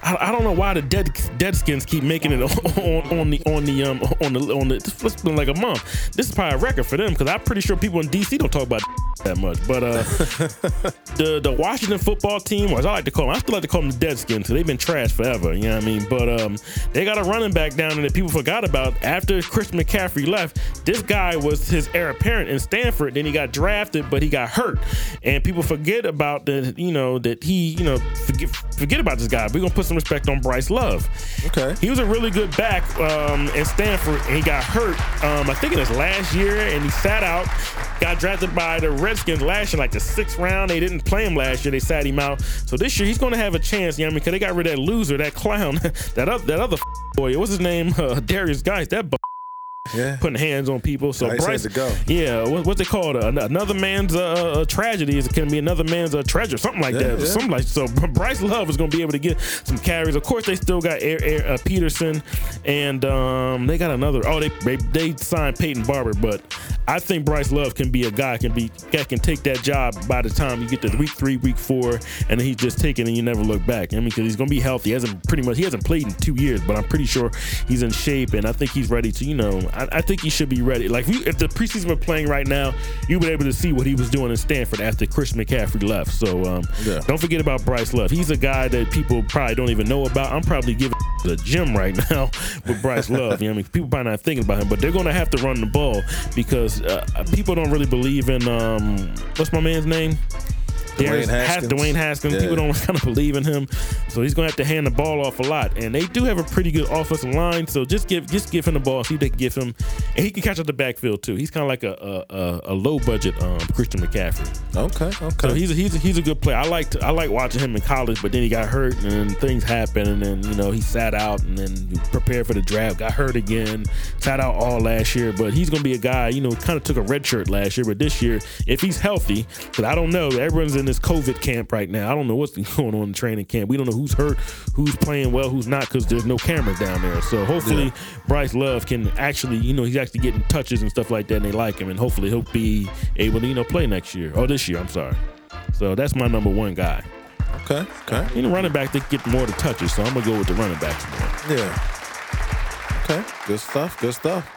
I, I don't know why the dead Deadskins keep making it [LAUGHS] on, on the on the um on the on the. It's been like a month. This is probably a record for them because I'm pretty sure people in DC don't talk about [LAUGHS] that much. But uh, [LAUGHS] the the Washington football team, or as I like to call them, I still like to call them the Deadskins because they've been trash forever. You know what I mean? But um, they got a running back down there that people forgot about after Chris McCaffrey left. This guy was his heir apparent in Stanford. Then he got drafted, but he got hurt, and people forget about the you know that he you know forget forget about this guy. We're gonna put some respect on Bryce Love. Okay. He was a really good back um, in Stanford, and he got hurt. Um, I think in his last year, and he sat out. Got drafted by the Redskins last year, like the sixth round. They didn't play him last year. They sat him out. So this year he's going to have a chance. You know what I mean? Because they got rid of that loser, that clown, [LAUGHS] that other, that [LAUGHS] other boy. What's his name? Uh, Derrius Guice. That. Bu- Yeah. putting hands on people. So had Bryce, to go. yeah, what, what's it called? An- another man's uh, tragedy is can be another man's uh, treasure, something like Yeah, that. yeah. Something like so. [LAUGHS] Bryce Love is going to be able to get some carries. Of course, they still got Air, Air, uh, Peterson, and um, they got another. Oh, they, they they signed Peyton Barber, but I think Bryce Love can be a guy can be that can take that job by the time you get to week three, week four, and then he's just taking and you never look back. I mean, because he's going to be healthy. He hasn't pretty much he hasn't played in two years, but I'm pretty sure he's in shape, and I think he's ready to. You know, I, I think he should be ready. Like if, you, if the preseason were playing right now, you would be able to see what he was doing in Stanford after Chris McCaffrey left. So um, Yeah. don't forget about Bryce Love. He's a guy that people probably don't even know about. I'm probably giving the gym right [LAUGHS] now with Bryce Love. You know, what I mean, people probably not thinking about him, but they're going to have to run the ball because uh, people don't really believe in um, what's my man's name. Darius- Haskins. Dwayne Haskins. Yeah. People don't [LAUGHS] kind of believe in him, so he's going to have to hand the ball off a lot. And they do have a pretty good offensive line, so just give just give him the ball, see if they can give him, and he can catch out the backfield too. He's kind of like a a, a, a low budget um, Christian McCaffrey. Okay, okay. So he's a, he's a, he's a good player. I like I like watching him in college, but then he got hurt and then things happened, and then you know he sat out and then prepared for the draft, got hurt again, sat out all last year. But he's gonna be a guy, you know, kind of took a red shirt last year, but this year, if he's healthy, because I don't know, everyone's in this COVID camp right now. I don't know what's [LAUGHS] going on in training camp. We don't know who's hurt, who's playing well, who's not, because there's no cameras down there. So hopefully Yeah. Bryce Love can actually, you know, he's actually getting touches and stuff like that, and they like him, and hopefully he'll be able to, you know, play next year or this year. I'm sorry. So that's my number one guy. okay, okay. You know, running back they get more to touches, so I'm gonna go with the running backs more. Yeah. Okay. Good stuff. Good stuff.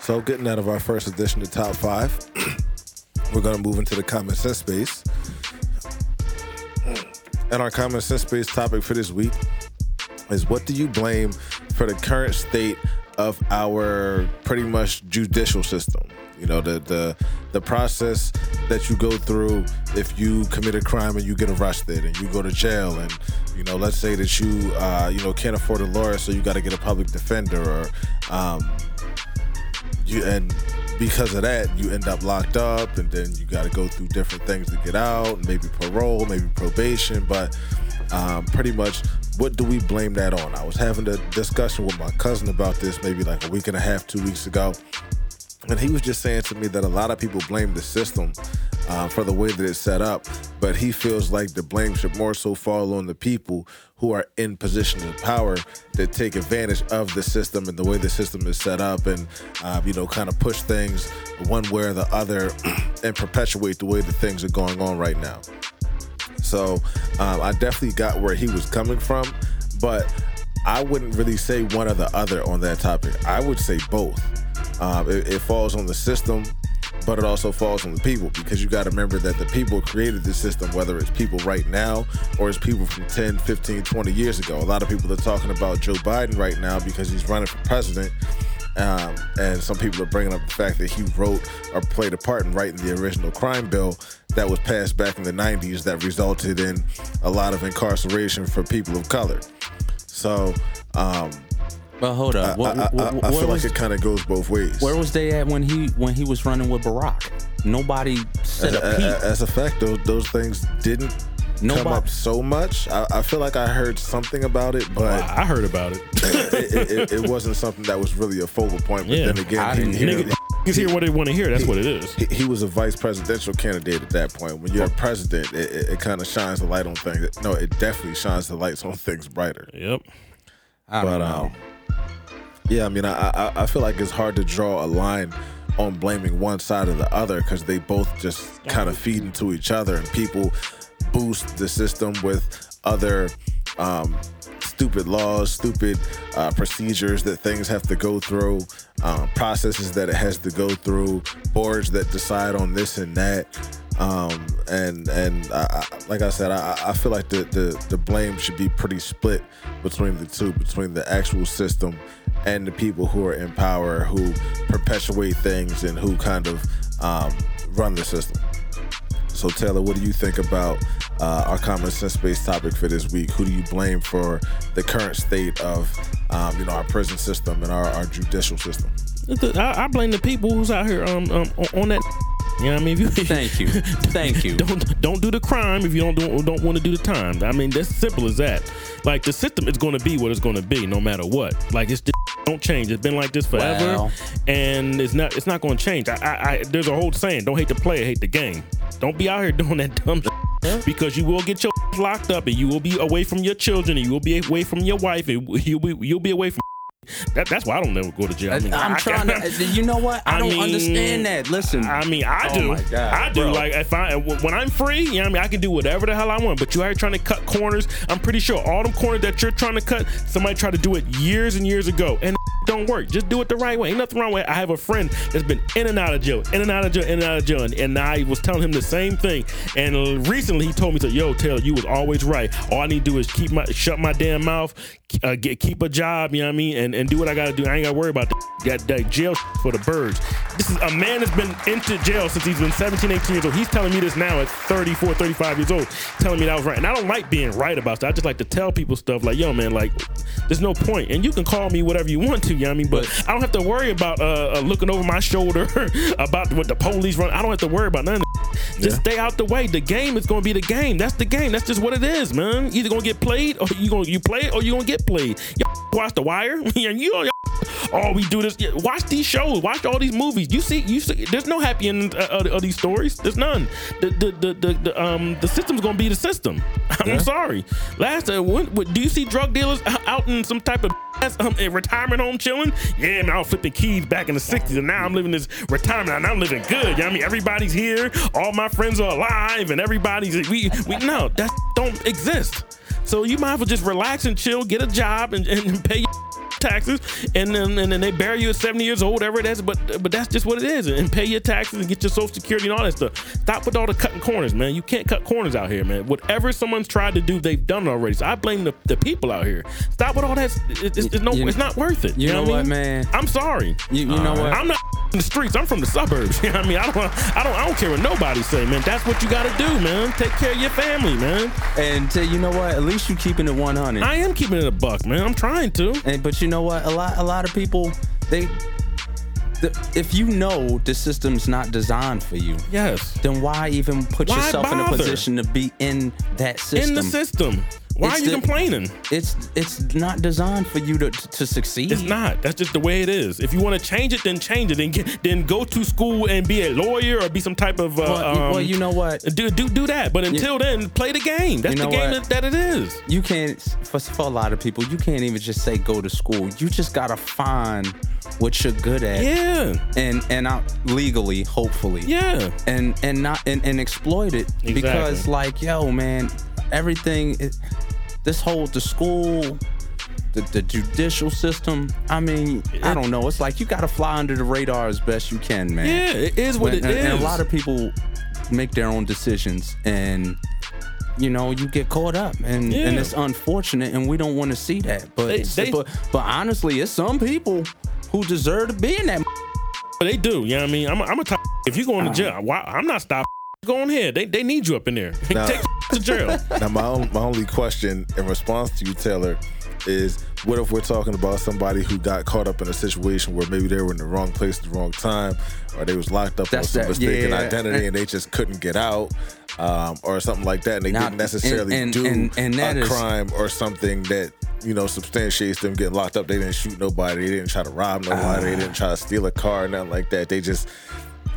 So, getting out of our first edition of Top Five, [CLEARS THROAT] we're going to move into the common sense space. And our common sense based topic for this week is what do you blame for the current state of our pretty much judicial system? You know, the the the process that you go through if you commit a crime and you get arrested and you go to jail and you know, let's say that you uh, you know can't afford a lawyer, so you got to get a public defender or um, you and because of that you end up locked up and then you got to go through different things to get out maybe parole maybe probation but um, pretty much what do we blame that on? I was having a discussion with my cousin about this maybe like a week and a half two weeks ago and he was just saying to me that a lot of people blame the system uh, for the way that it's set up, but he feels like the blame should more so fall on the people who are in positions of power that take advantage of the system and the way the system is set up, and uh, you know, kind of push things one way or the other, [CLEARS THROAT] and perpetuate the way that things are going on right now. So um, I definitely got where he was coming from, but I wouldn't really say one or the other on that topic. I would say both. Um, it, it falls on the system, but it also falls on the people because you got to remember that the people created the system, whether it's people right now or it's people from 10, 15, 20 years ago. A lot of people are talking about Joe Biden right now because he's running for president. Um, and some people are bringing up the fact that he wrote or played a part in writing the original crime bill that was passed back in the 90s that resulted in a lot of incarceration for people of color. So, um, But hold I. What- I, I, what- I feel was- like it kind of goes both ways. Where was they at when he when he was running with Barack? Nobody said A- a a- peep. a- as a fact, those, those things didn't come up so much. I, I feel like I heard something about it, but I heard about it. [LAUGHS] it, it, it, it wasn't something that was really a focal point. But Yeah. then again, I he, didn't he, hear he- it. Niggas [LAUGHS] hear what they want to hear. That's what it is. he, he was a vice presidential candidate at that point. When you're a president, it, it, it kind of shines the light on things. No, it definitely shines the lights on things brighter. Yep. I But don't know. um, yeah, I mean, I, I I feel like it's hard to draw a line on blaming one side or the other because they both just kind of feed into each other, and people boost the system with other um, stupid laws, stupid uh, procedures that things have to go through, um, processes that it has to go through, boards that decide on this and that. Um, and and I, I, like I said, I, I feel like the, the the blame should be pretty split between the two, between the actual system and the people who are in power, who perpetuate things and who kind of um, run the system. So Taylor, what do you think about uh, our common sense based topic for this week? Who do you blame for the current state of um, you know our prison system and our, our judicial system? I, I blame the people who's out here um, um on- that. You know what I mean? If you, Thank you. Thank you. [LAUGHS] don't don't do the crime if you don't do, don't want to do the time. I mean, that's simple as that. Like the system is going to be what it's going to be, no matter what. Like it's just don't change. It's been like this forever, Well. and it's not it's not going to change. I, I, I there's a whole saying: don't hate the player, hate the game. Don't be out here [LAUGHS] doing that dumb because you will get your [LAUGHS] locked up, and you will be away from your children, and you will be away from your wife, and you'll be you'll be away from. That, that's why I don't never go to jail. I mean, I'm I- trying to. You know what? [LAUGHS] I, I don't mean, understand that. Listen, I mean, I Oh do. I do. bro. Like if I when I'm free, you know what I mean, I can do whatever the hell I want. But you are trying to cut corners. I'm pretty sure all them corners that you're trying to cut, somebody tried to do it years and years ago, and it [LAUGHS] don't work. Just do it the right way. Ain't nothing wrong with it. I have a friend that's been in and out of jail, in and out of jail, in and out of jail, and, and I was telling him the same thing. And recently he told me, "So yo, Taylor, you was always right. All I need to do is keep my shut my damn mouth, uh, get keep a job. You know what I mean, and and do what I got to do. I ain't got to worry about that, [LAUGHS] that, that jail for the birds. This is a man that's been into jail since he's been 17, 18 years old. He's telling me this now at 34, 35 years old, telling me that I was right. And I don't like being right about stuff. I just like to tell people stuff like, yo, man, like, there's no point. And you can call me whatever you want to, you know what I mean? But, I don't have to worry about uh, uh, looking over my shoulder [LAUGHS] about what the police run. I don't have to worry about none Just stay out the way. The game is gonna be the game. That's the game. That's just what it is, man. Either gonna get played or you gonna you play it or you gonna get played. Y'all [LAUGHS] watch The Wire. [LAUGHS] Yeah, you all [LAUGHS] oh, we do this. Watch these shows. Watch all these movies. You see, you see. There's no happy end of, of these stories. There's none. The the the the, the um the system's gonna be the system. I'm sorry. Last uh, when, what, do you see drug dealers out in some type of ass, um, a retirement home chilling? Yeah, man, I was flipping keys back in the '60s, and now I'm living this retirement, and I'm living good. You know what I mean, everybody's here. All my friends are alive, and everybody's we we no that don't exist. So you might as well just relax and chill, get a job, and, and pay your taxes, and then and then they bury you at 70 years old, whatever it is. But but that's just what it is, and pay your taxes and get your social security and all that stuff. Stop with all the cutting corners, man. You can't cut corners out here, man. Whatever someone's tried to do, they've done it already. So I blame the, the people out here. Stop with all that. It's, it's, it's no, You- it's not worth it. you know what, I mean? man? I'm sorry. You- you know what? I'm not [LAUGHS] in the streets. I'm from the suburbs. [LAUGHS] You know what I mean? I don't. I don't. I don't care what nobody say, man. That's what you got to do, man. Take care of your family, man. and uh, you know what? At least you're keeping it 100. I am keeping it a buck, man. I'm trying to. And but you know what? A lot a lot of people they the, if you know the system's not designed for you, Yes. then why even put Why yourself in a position to be in that system? in the system. Why are you the- complaining? It's it's not designed for you to to succeed. It's not. That's just the way it is. If you want to change it, then change it. Then get, then go to school and be a lawyer or be some type of. Uh, Well, um, well, you know what? Do do do that. But until then, play the game. That's You know the game that, that it is. You can't for, for a lot of people, you can't even just say go to school. You just gotta find what you're good at. Yeah. And and out legally, hopefully. Yeah. and and not and, and exploit it because like yo man everything is, this whole the school the, the judicial system i mean i don't know it's like you gotta fly under the radar as best you can man Yeah. It is what When- it is. and, and a lot of people make their own decisions and you know you get caught up and, and it's unfortunate and we don't want to see that but They- they- but but honestly it's some people who deserve to be in that they do. You know what I mean? I'm, I'm a. If you going to uh-huh. jail, why, I'm not stopping. Go on here. They they need you up in there. [LAUGHS] Nah. Take [LAUGHS] to jail. [LAUGHS] Now, my, own, my only question in response to you, Taylor, is what if we're talking about somebody who got caught up in a situation where maybe they were in the wrong place at the wrong time, or they was locked up That's on some that- mistaken yeah. identity and they just couldn't get out, um, or something like that, and they Now, didn't necessarily and- and- do and- and that a is- crime or something that you know substantiates them getting locked up. They didn't shoot nobody. They didn't try to rob nobody. they didn't try to steal a car, nothing like that. They just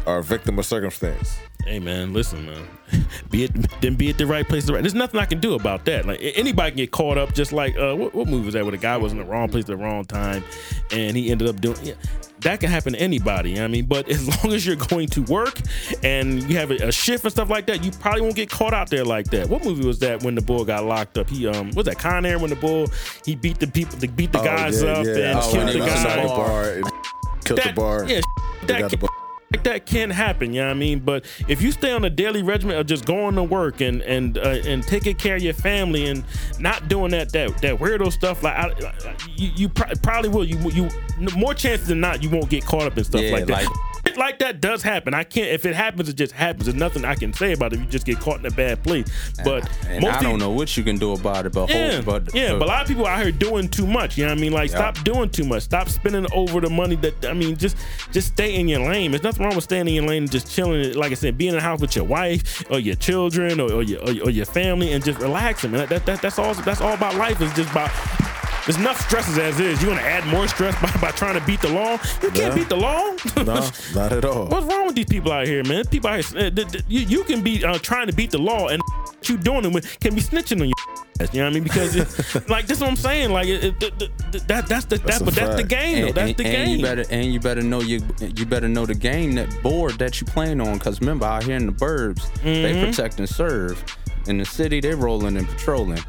are a victim of circumstance. Hey man, listen man, [LAUGHS] be it then be at the right place. at the Right. There's nothing I can do about that. Like anybody can get caught up. Just like uh, what, what movie was that where the guy was in the wrong place at the wrong time, and he ended up doing. Yeah, that can happen to anybody. you know what I mean, but [LAUGHS] as long as you're going to work and you have a, a shift and stuff like that, you probably won't get caught out there like that. What movie was that when the bull got locked up? He um was that Con Air when the bull he beat the people, they beat the Oh, guys yeah, up yeah. and Oh, killed the he was in guy. the the bar killed the bar. Yeah, They that got the bar. Like that can happen. You know what I mean? But if you stay on a daily regimen of just going to work and and uh, and taking care of your family and not doing that that that weirdo stuff, like I, you, you pro- probably will. You you more chances than not you won't get caught up in stuff Yeah, like that. like- like that does happen. I can't. If it happens, it just happens. There's nothing I can say about it. You just get caught in a bad place. But and I don't know what you can do about it, but yeah, hope, but yeah, but a lot of people out here doing too much. You know what I mean? Like, stop doing too much. Stop spending over the money that I mean. Just, just stay in your lane. There's nothing wrong with staying in your lane and just chilling. Like I said, being in the house with your wife or your children or, or your or, your- or your family and just relaxing. Man, that, that that's all. That's all about life. Is just about. There's enough stresses as is. You want to add more stress [LAUGHS] by, by trying to beat the law? You can't Yeah. beat the law. No, not at [LAUGHS] all. What's wrong with these people out here, man? People out here, uh, th- th- you, you can be uh, trying to beat the law and [LAUGHS] you doing it with can be snitching on you. ass, You know what I mean? Because it, like this is what I'm saying. Like it, it, th- th- th- that that's the That's that, a but that's the fact. game though. That's and- the and game. you better and you better know you you better know the game that board that you playing on. Cause remember out here in the burbs, they Mm-hmm. protect and serve. In the city, they rolling and patrolling.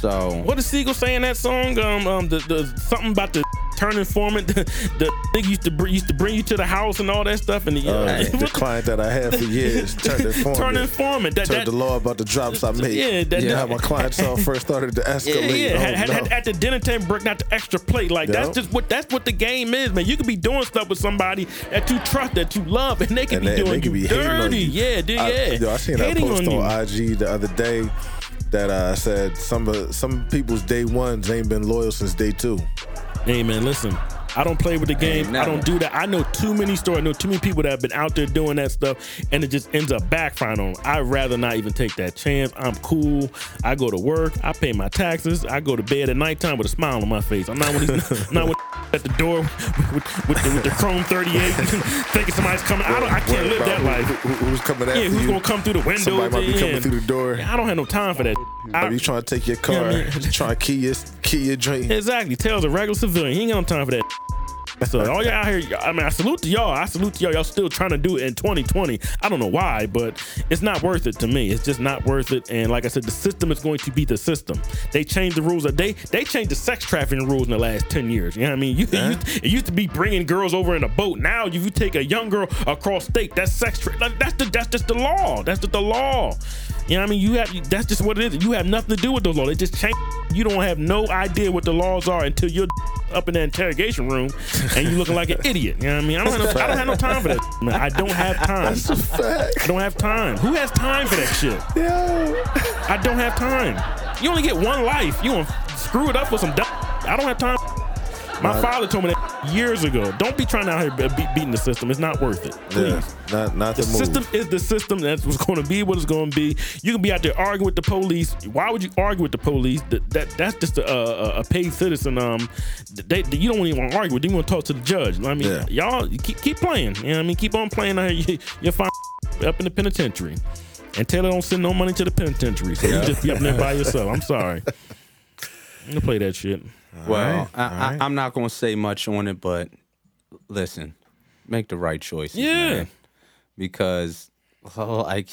So what does Sigel say in that song? Um, um, the, the something about the turn informant. [LAUGHS] The, the nigga used to br- used to bring you to the house and all that stuff. And the, Uh, uh, [LAUGHS] the client that I had for years [LAUGHS] turned informant. turn informant. That, Turned that, the law about the drops I made. Yeah, that- yeah. that- how my clientele first started to escalate. yeah. Oh, Had, had, at the dinner table, breaking out the extra plate. Like that's just what that's what the game is, man. You could be doing stuff with somebody that you trust, that you love, and they could and be they, doing they could you be dirty. Yeah, dude, I, yeah. Yo, I seen that post on on, IG the other day that uh, said some some people's day ones ain't been loyal since day two. Hey man, listen. I don't play with the game. I don't do that. I know too many stories. I know too many people that have been out there doing that stuff, and it just ends up backfiring on them. I'd rather not even take that chance. I'm cool. I go to work. I pay my taxes. I go to bed at nighttime with a smile on my face. I'm not he's [LAUGHS] not with [LAUGHS] at the door with, with, with, the, with the Chrome 38, [LAUGHS] thinking somebody's coming. I don't. I can't live that life. Who, who- who's coming after Yeah, who's you? gonna come through the window? Somebody might be Yeah. coming through the door. I don't have no time for that. I- Are you trying to take your car? Yeah, I mean- trying to key your key your drink? Exactly. Tells a regular civilian. He ain't got no time for that. So all y'all out here, I mean, I salute to y'all. I salute to y'all. Y'all still trying to do it in 2020. I don't know why, but it's not worth it to me. It's just not worth it. And like I said, the system is going to be the system. They changed the rules. They they changed the sex trafficking rules in the last 10 years. You know what I mean? You, it, used, it used to be bringing girls over in a boat. Now, if you take a young girl across state, that's sex. Tra- that's the that's just the law. That's just the law. You know what I mean? You have that's just what it is. You have nothing to do with those laws. They just change. You don't have no idea what the laws are until you're [LAUGHS] up in the interrogation room and you're looking like an idiot. You know what I mean? I don't have no, I don't have no time for that. Man, I don't have time. That's a fact. I don't have time. Who has time for that shit? Yo. I don't have time. You only get one life. You gonna screw it up with some dumb. I don't have time. My father told me that years ago. Don't be trying out here be- be- beating the system. It's not worth it. Please. Yeah, not not The system is the system. That's what's going to be. What it's going to be. You can be out there arguing with the police. Why would you argue with the police? That, that that's just a, a, a paid citizen. Um, they, they- you don't even want to argue with. You want to talk to the judge. I mean, Yeah. y'all keep keep playing. You know what I mean? Keep on playing. Out here. You, [LAUGHS] you'll find up in the penitentiary. And Taylor don't send no money to the penitentiary, so you just be up there by [LAUGHS] yourself. I'm sorry. I'm gonna play that shit. Well, right, I, right. I, I'm not gonna say much on it, but listen, make the right choices, Yeah. man. Because, oh, like,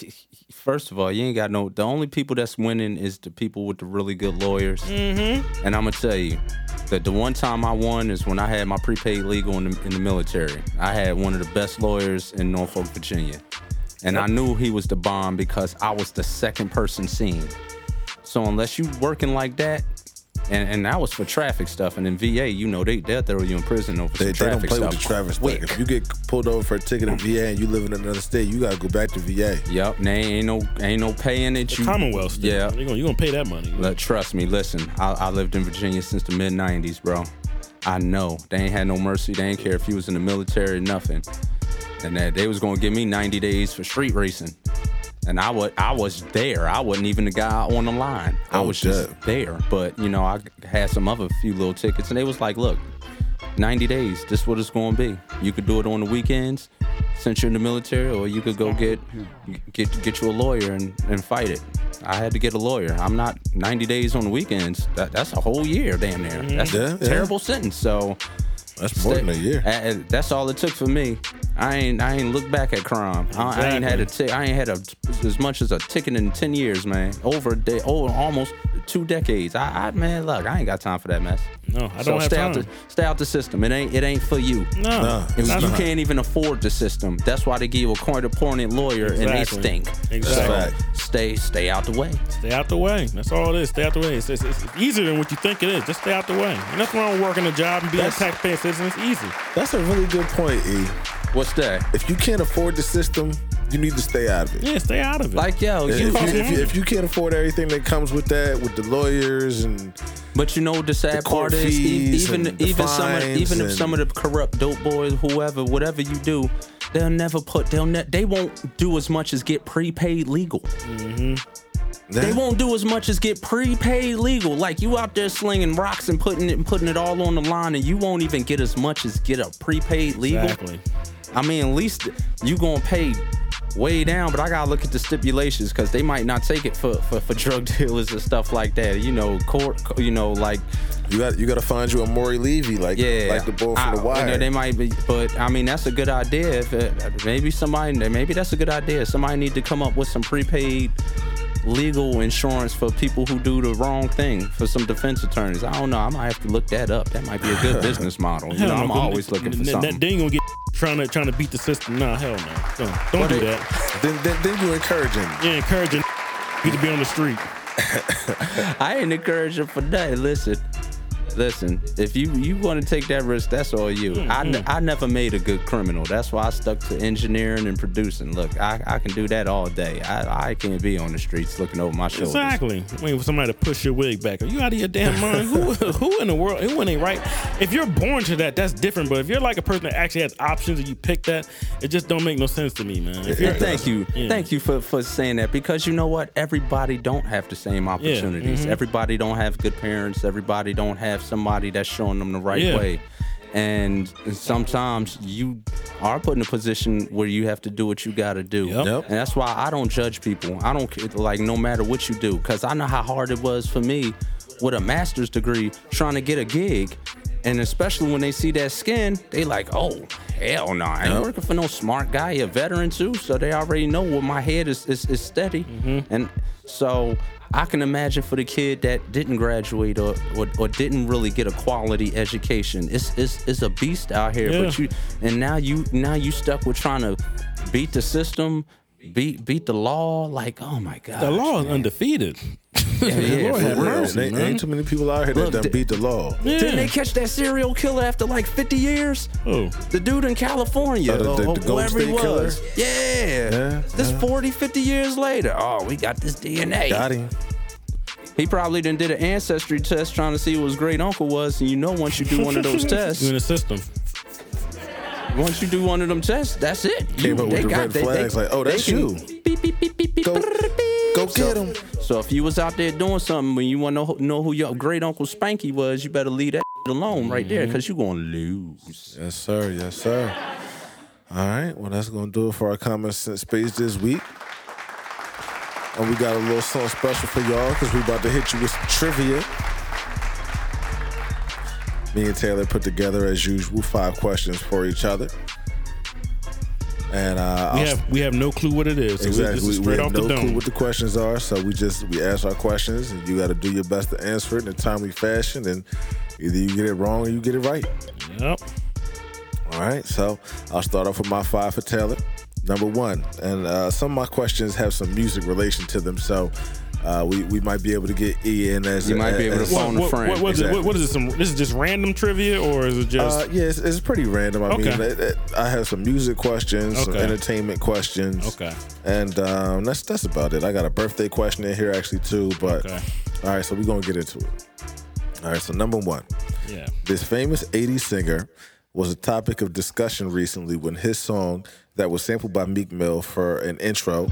first of all, you ain't got no. The only people that's winning is the people with the really good lawyers. Mm-hmm. And I'm gonna tell you that the one time I won is when I had my prepaid legal in the, in the military. I had one of the best lawyers in Norfolk, Virginia, and I knew he was the bomb because I was the second person seen. So unless you working like that, And, and that was for traffic stuff. And in VA, you know, they they'll throw you in prison over They, some they don't play stuff. with the traffic stuff. If you get pulled over for a ticket in VA and you live in another state, you gotta go back to VA. Yep, and they ain't no ain't no paying it. You, Commonwealth. Still. Yeah. You're gonna, you gonna pay that money. Look, trust me, listen. I, I lived in Virginia since the mid '90s, bro. I know they ain't had no mercy. They ain't care if you was in the military or nothing, and that they was gonna give me 90 days for street racing. And I was I was there. I wasn't even the guy on the line. I Oh, was just there. But you know, I had some other few little tickets, and they was like, "Look, 90 days. This is what it's gonna be. You could do it on the weekends, since you're in the military, or you could go get get get you a lawyer and, and fight it. I had to get a lawyer. I'm not 90 days on the weekends. That, that's a whole year, damn near. That's Yeah, a yeah. terrible sentence. So That's more than a year. that's all it took for me. I ain't I ain't looked back at crime. I, I ain't had a tick. I ain't had a, as much as a ticket in ten years, man. Over a day, over almost two decades. I, I man, look, I ain't got time for that mess. No, I so don't have stay time. out the stay out the system. It ain't it ain't for you. no, No, If not you mine. can't even afford the system, that's why they give you a court appointed lawyer and they stink. Exactly. So stay stay out the way. Stay out the way. That's all it is. Stay out the way. It's, it's, it's easier than what you think it is. Just stay out the way. And nothing wrong with working a job and being a taxpayer citizen. It's easy. That's a really good point, E. What's that? If you can't afford the system, you need to stay out of it. Yeah, stay out of it. Like yo, If you, you, if, you, if you can't afford everything that comes with that, with the lawyers and But you know what the sad The court part is, fees even and the even some of, fines even if some of the corrupt dope boys, whoever, whatever you do, they'll never put they'll ne- they won't do as much as get prepaid legal. They Yeah. won't do as much as get prepaid legal. Like you out there slinging rocks and putting it putting it all on the line, and you won't even get as much as get a prepaid legal. exactly. I mean, at least you gonna pay way down, but I gotta look at the stipulations because they might not take it for, for for drug [LAUGHS] dealers and stuff like that. You know, court, you know, like you got you got to find you a Maury Levy like yeah, like the bull I- from the you know, wire. they might be, but I mean, that's a good idea. If it, maybe somebody, maybe that's a good idea. Somebody need to come up with some prepaid legal insurance for people who do the wrong thing for some defense attorneys. I don't know. I might have to look that up. That might be a good [LAUGHS] business model. You know, I'm always looking for something. That, ain't gonna get trying to trying to beat the system. Nah, hell no. Don't, don't do it- that. [LAUGHS] then, then then you encouraging. You're encouraging you [LAUGHS] to be on the street. I ain't encouraging for that. Listen, listen. If you you want to take that risk, that's all you. I, Mm-hmm. ne- I never made a good criminal. That's why I stuck to engineering and producing. Look, I, I can do that all day. I, I can't be on the streets looking over my shoulder. Exactly. Waiting for somebody to push your wig back. Are you out of your damn mind? who, [LAUGHS] who in the world? Who ain't right? If you're born to that, that's different. But if you're like a person that actually has options and you pick that, it just don't make no sense to me, man. Thank you, Yeah. thank you for, for saying that because you know what? Everybody don't have the same opportunities. mm-hmm. Everybody don't have good parents. Everybody don't have somebody that's showing them the right Yeah. way. And sometimes you are put in a position where you have to do what you got to do. Yep. Yep. And that's why I don't judge people. I don't like no matter what you do because I know how hard it was for me with a master's degree trying to get a gig. And especially when they see that skin, they like, oh, hell no. I ain't Yep. working for no smart guy, a veteran too. So they already know what my head is is, is steady. Mm-hmm. And so I can imagine for the kid that didn't graduate or, or, or didn't really get a quality education. It's, it's, it's a beast out here. But Yeah. you and now you now you stuck with trying to beat the system, beat beat the law. Like, oh my god, the law is undefeated. Yeah, yeah, Lord for real. mercy, Ain't, ain't too many people out here that Look, done the- beat the law. Yeah. Didn't they catch that serial killer after like 50 years? Oh, The dude in California, Oh, the- the- or- or the whoever he State Killer? was. Yeah. Yeah, This yeah. 40, 50 years later. Oh, we got this DNA. Got him. He probably done did an ancestry test trying to see who his great uncle was. And you know, once you do one of those [LAUGHS] tests, you're in the system. Once you do one of them tests, that's it. Came You- up with they the got- red they- they- like, oh, that's can you. Beep, beep, beep, beep, beep, Go-. Go get him. So if you was out there doing something when you want to know, who your great uncle Spanky was, you better leave that [LAUGHS] alone right there mm-hmm. because you're gonna lose. Yes, sir. Yes, sir. All right. Well, that's going to do it for our Common Sense Space this week. And we got a little something special for y'all because we about to hit you with some trivia. Me and Taylor put together, as usual, five questions for each other. And uh, We I'll- have we have no clue what it is. So we- exactly, we, is we have no clue what the questions are, so we just we ask our questions, and you got to do your best to answer it in a timely fashion, and either you get it wrong or you get it right. Yep. All right, so I'll start off with my five for Taylor. Number one, and uh, some of my questions have some music relation to them, so Uh, we we might be able to get E in as You a- might be able to as- phone a friend. what, what is it? Exactly. What, what is it? Some this is just random trivia, or is it just? Uh, yeah, it's, it's pretty random. I mean, Okay. it, it- I have some music questions, some entertainment questions. Okay. And um, that's that's about it. I got a birthday question in here actually too, but Okay. all right, so we're gonna get into it. All right, so number one, yeah. this famous 80s singer was a topic of discussion recently when his song that was sampled by Meek Mill for an intro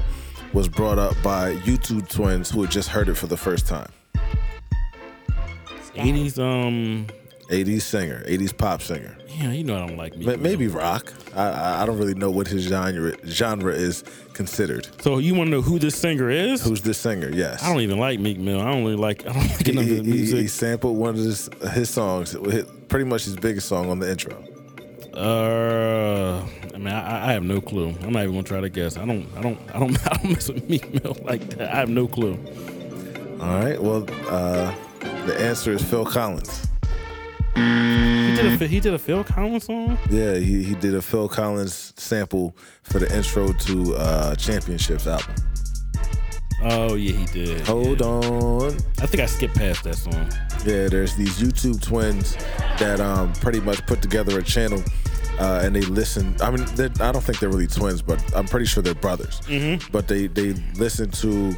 was brought up by YouTube twins who had just heard it for the first time. 80s. Um. 80s singer, 80s pop singer. Yeah, you know I don't like me. Ma- Maybe rock. I- I, I don't really know what his genre genre is considered. So you want to know who this singer is? Who's this singer? Yes. I don't even like Meek Mill. I don't really like. I don't like he, enough of he, the he- music. he sampled one of his, his songs, pretty much his biggest song on the intro. Uh, I mean, I, I have no clue. I'm not even gonna try to guess. I don't, I don't, I don't, [LAUGHS] I don't mess with Meek Mill like that. I have no clue. All right. Well, uh, the answer is Phil Collins. He did a, he did a Phil Collins song. Yeah, he, he did a Phil Collins sample for the intro to uh, Championships album. Oh yeah, he did. Hold yeah. on. I think I skipped past that song. Yeah, there's these YouTube twins that um, pretty much put together a channel uh, and they listen. I mean, I don't think they're really twins, but I'm pretty sure they're brothers. Mm-hmm. But they they listen to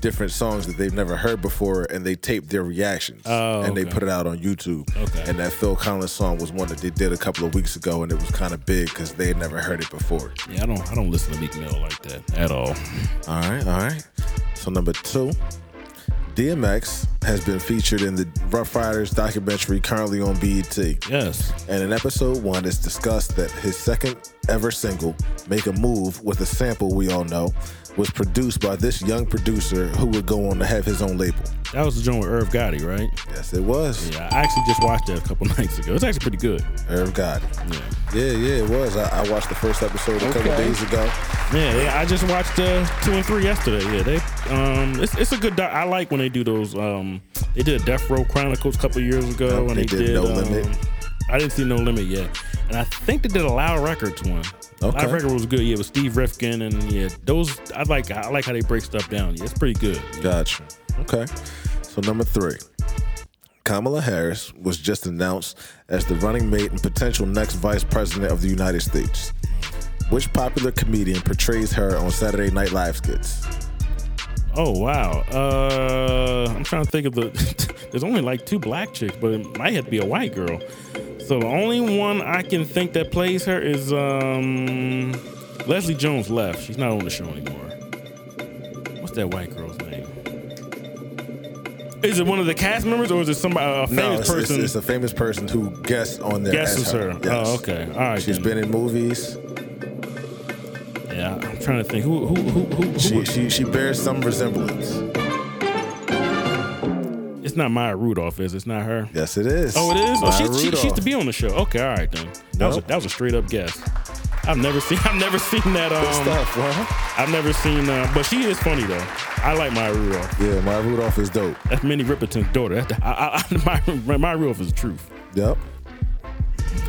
different songs that they've never heard before and they tape their reactions Oh, and they put it out on YouTube. Okay. And that Phil Collins song was one that they did a couple of weeks ago and it was kind of big because they had never heard it before. Yeah, I don't, I don't listen to Meek Mill like that at all. All right, all right. So number two, DMX has been featured in the Ruff Ryders documentary currently on BET. Yes. And in episode one, it's discussed that his second ever single, Make a Move, with a sample we all know, was produced by this young producer who would go on to have his own label. That was the joint with Irv Gotti, right? Yes, it was. Yeah, I actually just watched that a couple [LAUGHS] nights ago. It's actually pretty good. Irv Gotti. Yeah. Yeah, yeah, it was. I, I watched the first episode a couple days ago. Yeah, yeah, I just watched uh, two and three yesterday. Yeah, they um, it's, it's a good. Doc. I like when they do those. Um, they did Death Row Chronicles a couple years ago, Yep, and they they, did did. No um, Limit. I didn't see No Limit yet, and I think they did a Loud Records one. Okay. Loud Record was good. Yeah, with Steve Rifkin, and yeah, those I like. I like how they break stuff down. Yeah, it's pretty good. Gotcha. Okay. So number three. Kamala Harris was just announced as the running mate and potential next vice president of the United States. Which popular comedian portrays her on Saturday Night Live skits? Oh wow. Uh, I'm trying to think of the. [LAUGHS] there's only like two black chicks, but it might have to be a white girl. So the only one I can think that plays her is um, Leslie Jones. Left. She's not on the show anymore. What's that white girl's name? Is it one of the cast members or is it somebody a famous no, it's, it's- person? It's, a famous person who guests on there. guesses as her. Yes. Oh, okay. All right. She's then. been in movies. Yeah, I'm trying to think. Who? Who? Who? Who? who She, she she bears some resemblance. It's not Maya Rudolph, is it? It's not her. Yes, it is. Oh, it is. Oh, she's, she, she used to be on the show. Okay, all right then. That was a, that was a straight up guess. I've never seen. [LAUGHS] I've never seen that. Good Um, stuff, huh? I've never seen. Uh, but she is funny though. I like Maya Rudolph. Yeah, Maya Rudolph is dope. That's Minnie Riperton's daughter. That's the, I, I, [LAUGHS] Maya, Maya Rudolph is the truth. Yep.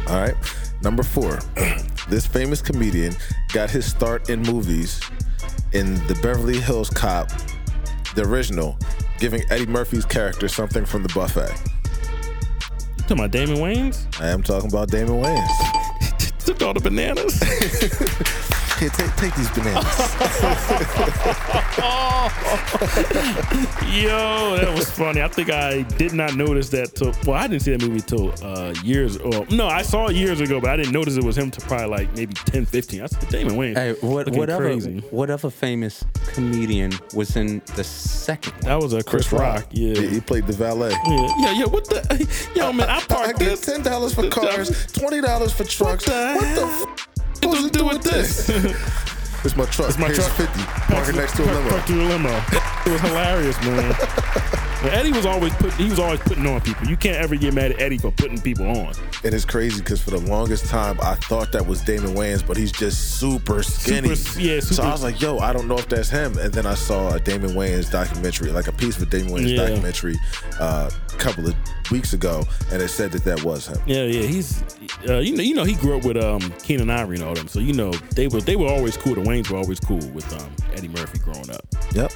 All right. Number four. [CLEARS THROAT] this famous comedian got his start in movies in the Beverly Hills Cop, the original, giving Eddie Murphy's character something from the buffet. You talking about Damon Wayans? I am talking about Damon Wayans. [LAUGHS] Took all the bananas. [LAUGHS] Here, take, take these bananas. [LAUGHS] Yo, that was funny. I think I did not notice that till well, I didn't see that movie till uh, years or no, I saw it years ago, but I didn't notice it was him till probably like maybe 10, 15. I said Damon Wayans. Hey, what, looking whatever, crazy. whatever famous comedian was in the second one? That was a Chris, Rock. Yeah. He, he played the valet. yeah. Yeah, yeah. What the [LAUGHS] yo man, I parked I parked get this. ten dollars for [LAUGHS] cars, twenty dollars for trucks. the What the? F- supposed to do with this? [LAUGHS] it's my truck. It's my Here's truck. Fifty. Park it next to a Park- limo. park to a limo. It was hilarious, man. [LAUGHS] But Eddie was always put. He was always putting on people. You can't ever get mad at Eddie for putting people on. And it's crazy because for the longest time I thought that was Damon Wayans, but he's just super skinny. Super- yeah, So I was like, yo, I don't know if that's him. And then I saw a Damon Wayans documentary, like a piece of Damon Wayans Yeah. documentary uh, a couple of weeks ago, and it said that that was him. Yeah, yeah. He's, uh, you know, you know, he grew up with um Keenen Ivory and all them. So you know, they were they were always cool. The Waynes were always cool with um Eddie Murphy growing up. Yep.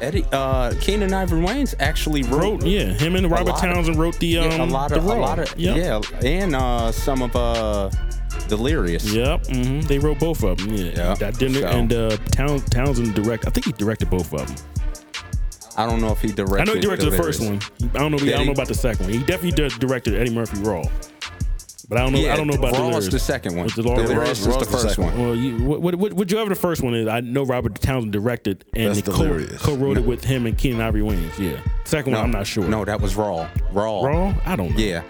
Eddie, uh, Keenen Ivory Wayans actually wrote, Wrote, yeah, him and Robert lot of- Townsend wrote the um yeah, a lot of, the a lot of, Yep. yeah, and uh, some of uh, Delirious. Yep, mm-hmm. they wrote both of them. Yeah, didn't, so- and uh, Town, Townsend direct. I think he directed both of them. I don't know if he directed. I know he directed the first one. I don't know. I don't he? know about the second one. He definitely directed Eddie Murphy Raw, but I don't know. Yeah, I don't know about Raw's Delirious. the second one. Was the Law- Delirious Raw's- was the the first second one. Well, you, what, what, what, whichever the first one is, I know Robert Townsend directed and That's they co- Delirious. co-wrote it with him and Keenen Ivory Wayans. Yeah, second one I'm not sure. No, that was Raw. Raw. Raw. I don't know. Yeah.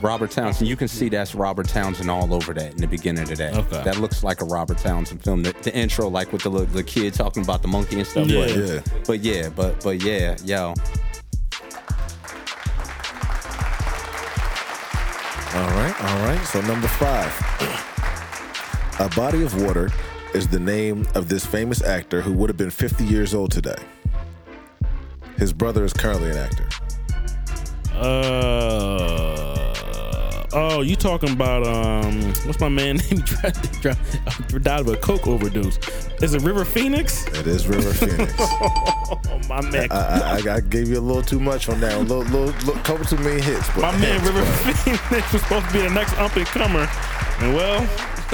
Robert Townsend. You can see that's Robert Townsend all over that in the beginning of that. Okay. That looks like a Robert Townsend film. The, the intro, like with the little- the kid talking about the monkey and stuff. Yeah. But, Yeah. but yeah, but but yeah, yo. All right, all right. So number five, a body of water is the name of this famous actor who would have been 50 years old today. His brother is currently an actor. Uh, oh, you talking about um? What's my man [LAUGHS] name? Tried to dri- died of a coke overdose. Is it River Phoenix? It is River Phoenix. [LAUGHS] Oh, my man, I, I, I gave you a little too much on that. A little, little, little couple too many hits. But my man hits, River but- Phoenix was supposed to be the next up and comer, and well, [LAUGHS]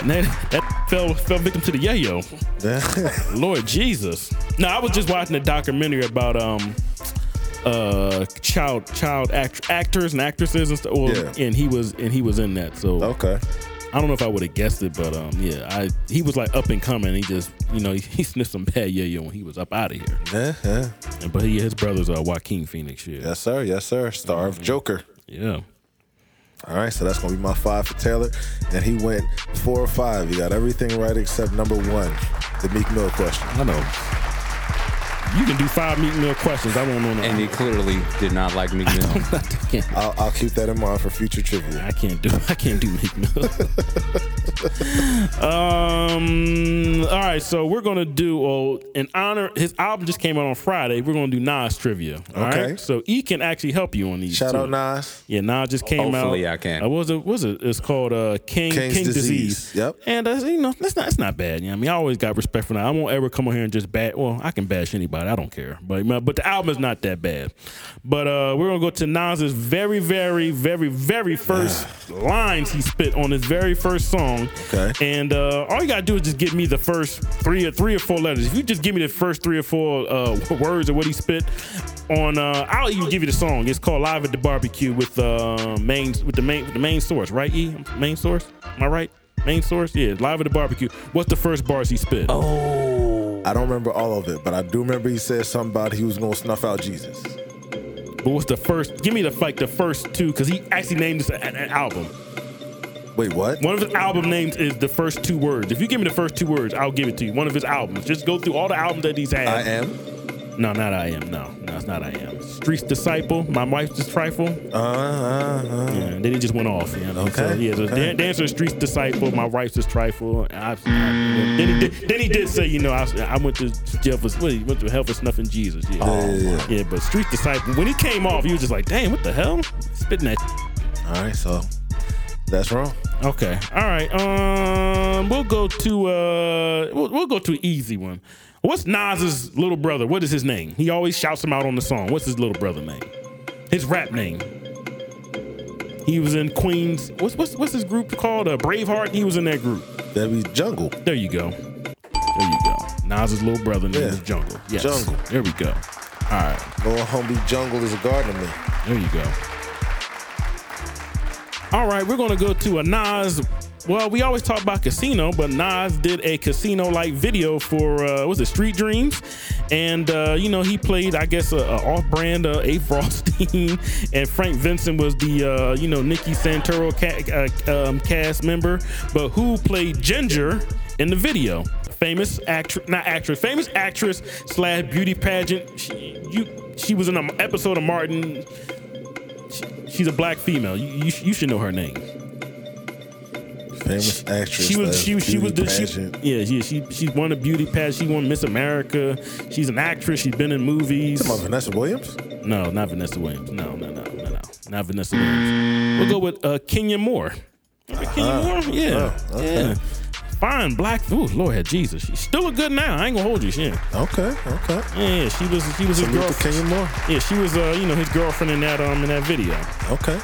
and that that fell fell victim to the yayo. Lord Jesus. No, I was just watching a documentary about um uh child child act- actors and actresses and stuff. Well, Yeah. and he was and he was in that. So okay. I don't know if I would have guessed it, but um yeah, I he was like up and coming. He just you know he, [LAUGHS] he sniffed some bad yayo when he was up out of here. Yeah, yeah. And but he, his brothers are Joaquin Phoenix. Yeah, Yes, sir. Yes, sir. Star of Joker. yeah. All right, so that's gonna be my five for Taylor, and he went four or five. He got everything right except number one, the Meek Mill question. I know. You can do five Meek Mill questions. I won't know. And he clearly did not like Meek Mill. [LAUGHS] I can't. I'll, I'll keep that in mind for future trivia. I can't do. I can't do Meek Mill. [LAUGHS] um. All right. So we're gonna do. Well, in honor, his album just came out on Friday. We're gonna do Nas trivia. All right. Okay. So E can actually help you on these. Shout too. out Nas. Yeah, Nas just came out. Hopefully I can. Uh, what was it? what Was it? It's called uh, King King's King Disease. Disease. Yep. And uh, you know, that's not. It's not bad. You know, I mean, I always got respect for that. I won't ever come on here and just bad. Well, I can bash anybody. I don't care. But but the album is not that bad. But uh, we're gonna go to Nas's very, very, very, very first lines he spit on his very first song. Okay. And uh, all you gotta do is just give me the first three or three or four letters. If you just give me the first three or four uh, words of what he spit on, uh, I'll even give you the song. It's called "Live at the Barbecue" with uh, main with the main with the main source, right? E main source. Am I right? Main source. Yeah, "Live at the Barbecue." What's the first bars he spit? Oh. I don't remember all of it, but I do remember he said something about he was gonna snuff out Jesus. But what's the first? Give me the like the first two because he actually named this an, an album. Wait, what? One of his album names is the first two words. If you give me the first two words, I'll give it to you. One of his albums. Just go through all the albums that he's had. I am. No, not I am. No, no, it's not I am. Streets Disciple. My wife's just trifle. Uh, uh, uh. Yeah, and then he just went off. You know? So, Okay, yeah, so okay. Dan- Dancer Streets Disciple. My wife's just trifle. I, I, then he did. Then he did say, you know, I, I went to jail for what, he went to hell for snuffing Jesus. Yeah. Yeah, yeah, yeah, but Streets Disciple. When he came off, he was just like, damn, what the hell? Spitting that. All right, so that's wrong. Okay. All right. Um, we'll go to uh, we'll, we'll go to an easy one. What's Nas's little brother? What is his name? He always shouts him out on the song. What's his little brother name? His rap name. He was in Queens. What's what's what's his group called? Uh, Braveheart. He was in that group. That'd be Jungle. There you go. There you go. Nas's little brother name Yeah. is Jungle. Yes. Jungle. There we go. All right. Little homie Jungle is a gardener man. There you go. All right, we're gonna go to a Nas. Well, we always talk about casino, but Nas did a casino-like video for uh, was it Street Dreams, and uh, you know he played, I guess, a, a off-brand uh, Ace Rothstein, [LAUGHS] and Frank Vincent was the uh, you know Nicky Santoro ca- uh, um, cast member, but who played Ginger in the video? Famous actress, not actress, famous actress slash beauty pageant. She, you, she was in an episode of Martin she's a black female. You, you, you should know her name. Famous actress. She was she, she was the she, yeah yeah she she won a beauty pageant. She won Miss America. She's an actress. She's been in movies. Come on, Vanessa Williams. No, not Vanessa Williams. No, no, no, no, no, not Vanessa Williams. We'll go with uh, Kenya Moore. Remember Kenya Moore? Yeah, Oh, okay. yeah. fine black. Ooh, Lord had Jesus. She's still look good now. I ain't gonna hold you. She, yeah, Okay, okay. yeah, she was she was his Salute to girlfriend. Kenya Moore. Yeah, she was uh, you know, his girlfriend in that um in that video. Okay.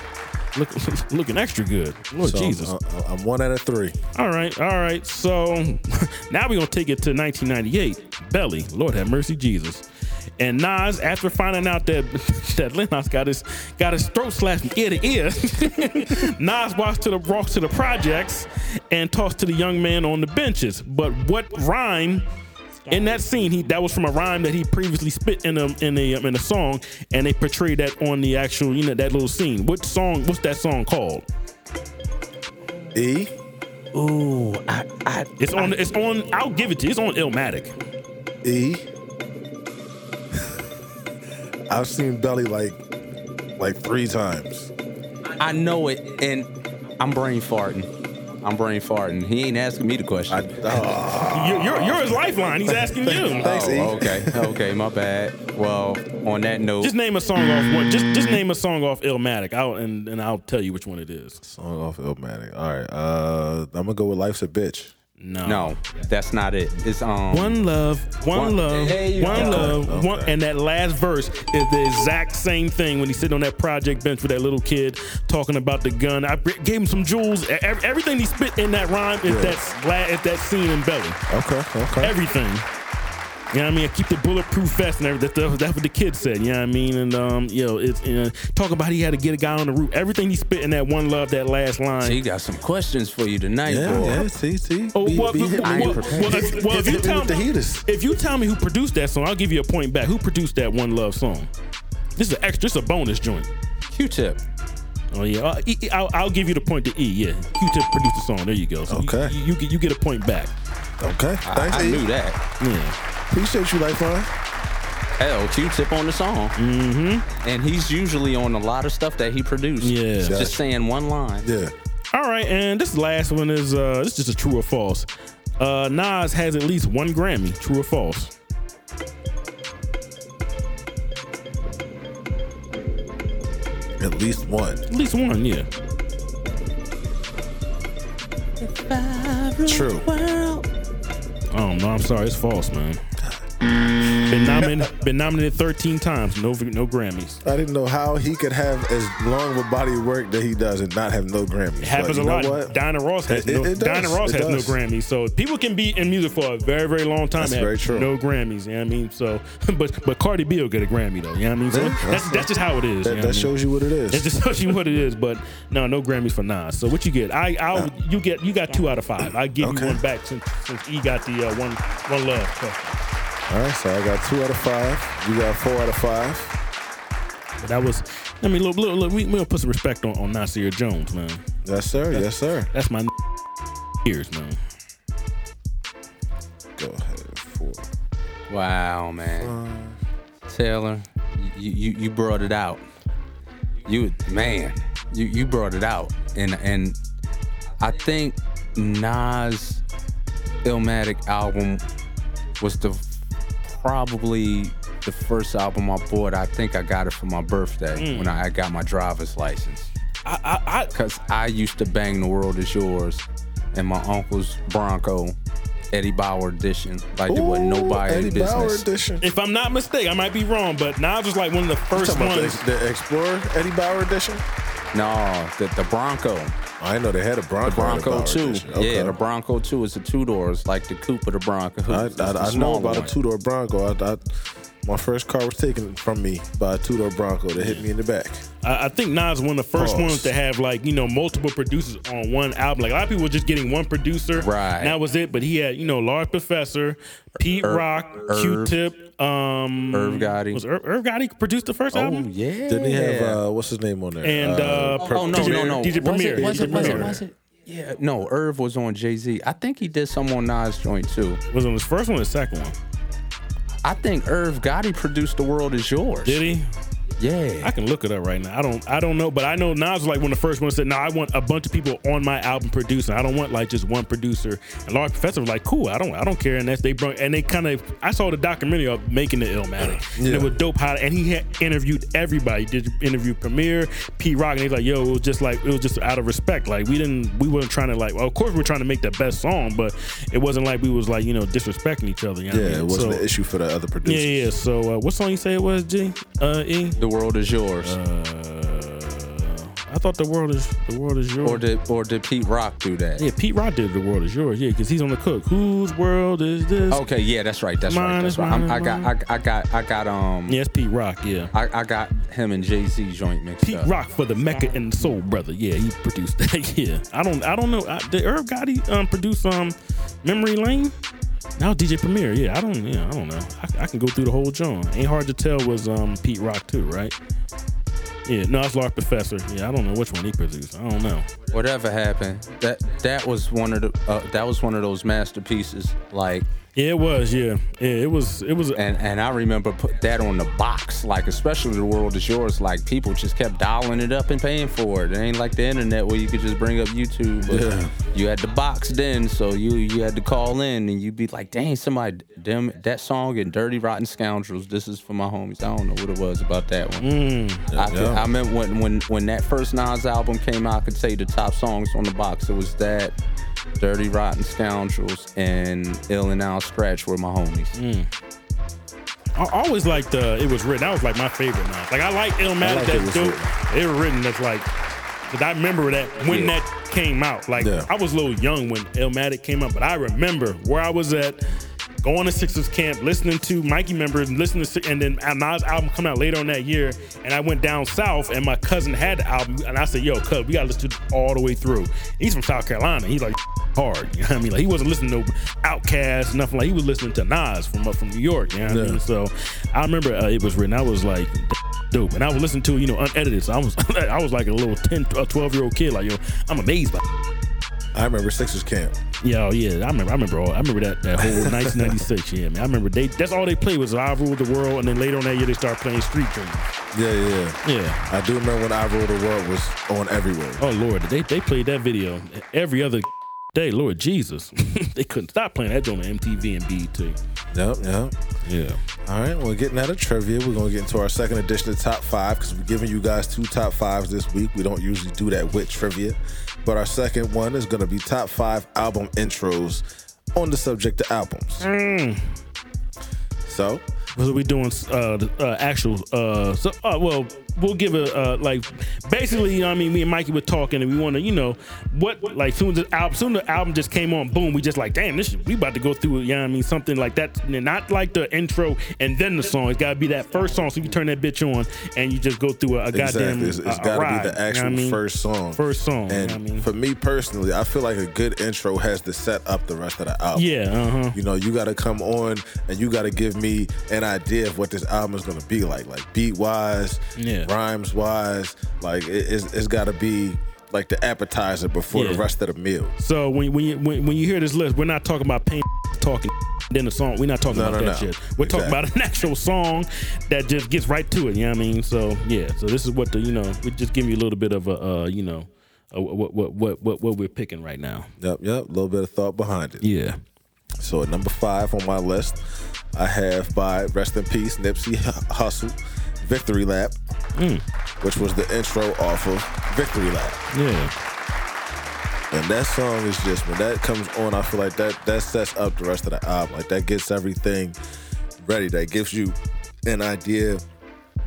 Look, [LAUGHS] looking extra good. Lord So, Jesus. uh, I'm one out of three. All right, all right. So [LAUGHS] now we're gonna take it to 1998. Belly, Lord have mercy, Jesus. And Nas, after finding out that [LAUGHS] that Lennox got his got his throat slashed from ear to ear, Nas walks to the walks to the projects and talks to the young man on the benches. But what rhyme in that scene? He that was from a rhyme that he previously spit in a in a um, in a song, and they portrayed that on the actual you know that little scene. What song? What's that song called? E. Ooh, I, I, It's on. It's on. I'll give it to you. It's on Illmatic. E. [LAUGHS] I've seen Belly like like three times. I know it, and I'm brain farting. I'm brain farting. He ain't asking me the question. I, oh, You're, you're, you're his lifeline. He's asking you. [LAUGHS] Thanks. Oh, okay, okay, my bad. Well, on that note, Just name a song off one. Just just name a song off Illmatic. I'll and, and I'll tell you which one it is. song off Illmatic. All right. Uh, I'm gonna go with Life's a Bitch. No. no, that's not it. It's um. One love, one, One- love, one go. love, Okay. one, and that last verse is the exact same thing when he's sitting on that project bench with that little kid talking about the gun. I gave him some jewels. Everything he spit in that rhyme is Yeah. that is that scene in Belly. Okay. Okay. everything. You know what I mean? Keep the bulletproof vest and everything. That's, that's what the kid said. You know what I mean? And um, yo, it's you know, talk about he had to get a guy on the roof. Everything he spit in that one love, that last line. He got some questions for you tonight, yeah. boy. Yeah. See. See. Oh, Be- well, be well, I well, well, if, well, if you Hit me tell the me, if you tell me who produced that song, I'll give you a point back. Who produced that one love song? This is an extra. This is a bonus joint. Q-tip. Oh yeah, uh, E- E- I'll, I'll give you the point to E. Yeah, Q-Tip produced the song. There you go. So Okay. you, you, get you get a point back. Okay. I, Thanks, I E. knew that. Yeah. Appreciate you, Lifeline. Hell, Q-tip on the song. Mm-hmm. And he's usually on a lot of stuff that he produced. Yeah. Just Gotcha. saying one line. Yeah. All right, and this last one is uh this is just a true or false. Uh Nas has at least one Grammy. True or false? At least one. At least one, yeah. True. Oh no, I'm sorry, it's false, man. Been nominated, been nominated 13 times, no no Grammys. I didn't know how he could have as long of a body of work that he does and not have no Grammys. It happens a lot. What? Diana Ross has It- no it- Ross has does. no Grammys. So people can be in music for a very, very long time That's very true. no Grammys. You know what I mean? So [LAUGHS] but but Cardi B will get a Grammy though. You know what I mean? So Yeah, that's, that's- that's just how it is. That, you know that I mean? shows you what it is. It just [LAUGHS] tells you what it is, but no, no Grammys for Nas. So what you get? I, I'll you get you got two out of five. I give Okay. you one back since since E got the uh, one one love. question. All right, so I got two out of five. You got four out of five. But that was, I mean, look, look, look we we gonna put some respect on on Nasir Jones, man. Yes, sir. Yes, sir. That's my ears, man. Go ahead. Four. Wow, man. Taylor, you, you you brought it out. You man, you you brought it out, and and I think Nas Illmatic album was the probably the first album I bought. I think I got it for my birthday mm. when I, I got my driver's license. I, I, I Cause I used to bang "The World Is Yours" and my uncle's Bronco, Eddie Bauer edition, like there wasn't Ooh, nobody Eddie business. Bauer edition. if I'm not mistaken, I might be wrong, but Nas was like one of the first ones. the, the Explorer Eddie Bauer edition. No, the, the Bronco. I know they had a Bronco. The Bronco Eddie Bauer 2. Okay. Yeah, the Bronco 2 is the two doors, like the coupe of the Bronco. I, It's the I, I know about one. a two door Bronco. I, I, my first car was taken from me by a two door Bronco that hit me in the back. I, I think Nas was one of the first Pause. ones to have like you know multiple producers on one album. Like a lot of people were just getting one producer, Right. And that was it. But he had you know Large Professor, Pete er, Irv- Rock, Q-Tip, um, Irv Gotti. Was Irv, Irv Gotti produced the first Oh, album? yeah. Didn't he have uh, what's his name on there? And uh, Oh, no, DJ, no, no. DJ was Premier. It, was, DJ it, was, it, Premier. was it? Yeah, no, Irv was on Jay Z. I think he did some on Nas joint too. Was on his first one or the second one? I think Irv Gotti produced The World Is Yours. Did he? Yeah. I can look it up right now. I don't I don't know, but I know Nas was like one of the first ones that no, I want a bunch of people on my album producing. I don't want like just one producer. And Large Professor was like, cool, I don't I don't care. And that's they brought and they kind of I saw the documentary of making the Illmatic. And it was dope how and he had interviewed everybody. Did interview Premier, P Rock, and he's like, yo, it was just like it was just out of respect. Like we didn't we weren't trying to like well, of course we're trying to make the best song, but it wasn't like we was like, you know, disrespecting each other. You know what I Yeah, mean? it wasn't So- an issue for the other producers. yeah, yeah. So uh, what song you say it was, G? Uh E? The world is yours. Uh, I thought the world is the world is yours. or did or did Pete Rock do that? yeah, Pete Rock did the world is yours. Yeah, because he's on the cook. Whose world is this? Okay, yeah, that's right. That's Mine right. That's right. Mine I got. I, I got, I got, um, Yeah, Pete Rock. Yeah, I, I got him and Jay Z joint mixed Pete up. Rock for the Mecca and the Soul Brother. Yeah, he produced [LAUGHS] that. yeah, I don't, I don't know. I, did Irv Gotti um, produce um Memory Lane? Now DJ Premier. Yeah, I don't. Yeah, I don't know. I, I can go through the whole John. Ain't hard to tell. Was um Pete Rock too, right? Yeah, no, it's Large Professor. Yeah, I don't know which one he produced. I don't know. Whatever happened, that that was one of the uh, that was one of those masterpieces. Like, Yeah, it was. Yeah, yeah, it was. It was. and and I remember put that on the box. Like, especially the world is yours. Like, people just kept dialing it up and paying for it. It ain't like the internet where you could just bring up YouTube. But Yeah. You had the box then, so you you had to call in and you'd be like, dang, somebody, them that song and Dirty Rotten Scoundrels. This is for my homies. I don't know what it was about that one. Mm. I, could, I remember when, when when that first Nas album came out, I could say the top songs on the box. It was that, Dirty Rotten Scoundrels, and Ill and Out Scratch were my homies. Mm. I always liked uh, it was written. That was like my favorite now. Like I like Illmatic. like It that's Was dope. Written. They were written. That's like. Cause I remember that when Yeah. that came out. Like Yeah. I was a little young when Illmatic came out, but I remember where I was at. Going to Sixers camp, listening to Mikey members, and listening to, and then Nas album coming out later on that year, and I went down south, and my cousin had the album, and I said, "Yo, cuz, we gotta listen to it all the way through." He's from South Carolina. He's like [LAUGHS] hard, you know what I mean? Like he wasn't listening to Outkast, nothing like. He was listening to Nas from up from New York, you know what I Yeah. mean? So I remember uh, it was written. I was like, [LAUGHS] dope, and I was listening to you know, unedited. So I was, [LAUGHS] I was like a little 10, uh, 12 year old kid, like yo, I'm amazed by. I remember Sixers camp. Yeah, oh, yeah, I remember. I remember. All, I remember that that whole [LAUGHS] 1996. Yeah, man. I remember they. That's all they played was "I Rule the World," and then later on that year they started playing Street Dreams. Yeah, yeah. Yeah. I do remember when I Rule the World was on everywhere. Oh Lord, they they played that video every other [LAUGHS] day. Lord Jesus, [LAUGHS] they couldn't stop playing that on MTV and BET. Yep, yep. Yeah. All right, well, getting out of trivia, we're going to get into our second edition of Top 5 because we're giving you guys two Top 5s this week. We don't usually do that with trivia. But our second one is going to be Top 5 album intros on the subject of albums. So, So we doing uh, uh actual uh so uh, well we'll give a uh like basically you know what I mean me and Mikey were talking and we want to you know what like soon as the album soon the album just came on boom we just like damn this we about to go through you know what I mean something like that and not like the intro and then the song it's got to be that first song so you turn that bitch on and you just go through a, a goddamn exactly, it's, it's a got to ride, be the you know actual I mean? first song. first song you And know what I mean for me personally, I feel like a good intro has to set up the rest of the album. yeah uh-huh You know, you got to come on and you got to give me an idea of what this album is going to be like, like beat wise, Yeah. Rhymes wise. Like it, it's, it's got to be like the appetizer before the rest of the meal. So when when you when, when you hear this list, we're not talking about pain talking [LAUGHS] then the song. We're not talking No, about no, that no. shit. We're talking about an [LAUGHS] actual song that just gets right to it. You know what I mean? So yeah. So this is what the you know we just give you a little bit of a uh, you know uh, what what what what what we're picking right now. Yep, yep. A little bit of thought behind it. Yeah. So at number five on my list, I have by Rest in Peace Nipsey Hussle, Victory Lap, Mm. which was the intro off of Victory Lap. Yeah. And that song is just when that comes on, I feel like that that sets up the rest of the album. Like that gets everything ready. That gives you an idea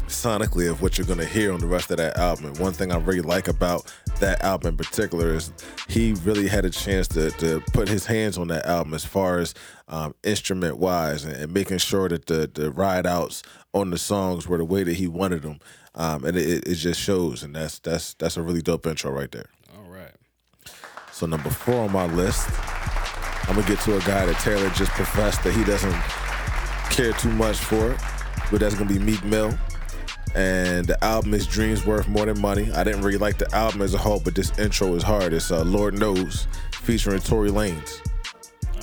sonically of what you're gonna hear on the rest of that album. And one thing I really like about that album in particular is he really had a chance to, to put his hands on that album as far as um, instrument wise and, and making sure that the the ride outs on the songs were the way that he wanted them. Um, and it, it just shows, and that's that's that's a really dope intro right there. All right. So number four on my list, I'm gonna get to a guy that Taylor just professed that he doesn't care too much for, but that's gonna be Meek Mill. And the album is Dreams Worth More Than Money. I didn't really like the album as a whole, but this intro is hard. It's uh, Lord Knows featuring Tory Lanez.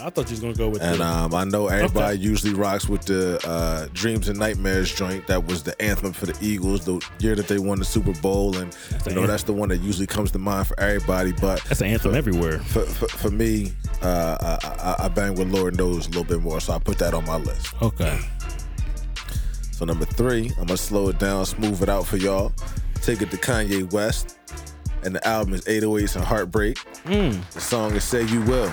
I thought you was gonna go with that. And the, um, I know everybody Okay. usually rocks with the uh, Dreams and Nightmares joint. That was the anthem for the Eagles the year that they won the Super Bowl, and you know an- that's the one that usually comes to mind for everybody. But that's an anthem everywhere. for, for, for me, uh, I, I, I bang with Lord Knows a little bit more, so I put that on my list. Okay. So number three, I'm gonna slow it down, smooth it out for y'all. Take it to Kanye West, and the album is 808s and Heartbreak. The song is Say You Will.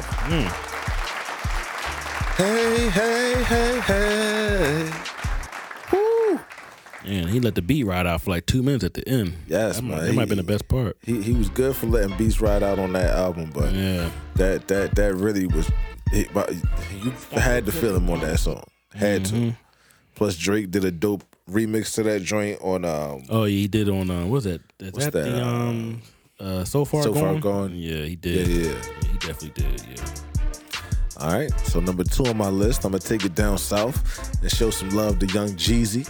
Hey, hey, hey, hey. Woo. And he let the beat ride out for like two minutes at the end. Yes, that, man. Might, that might have been the best part. He he was good for letting beats ride out on that album, but Yeah. that that that really was it, you had to feel him on that song. Had Mm-hmm. to. Plus Drake did a dope remix to that joint on um Oh, yeah, he did on uh, what was that? Is What's that, that, the uh, um uh so far So Far gone? Gone? Yeah, he did. yeah, did. yeah. he definitely did. Yeah. All right. So number two on my list, I'm gonna take it down south and show some love to Young Jeezy.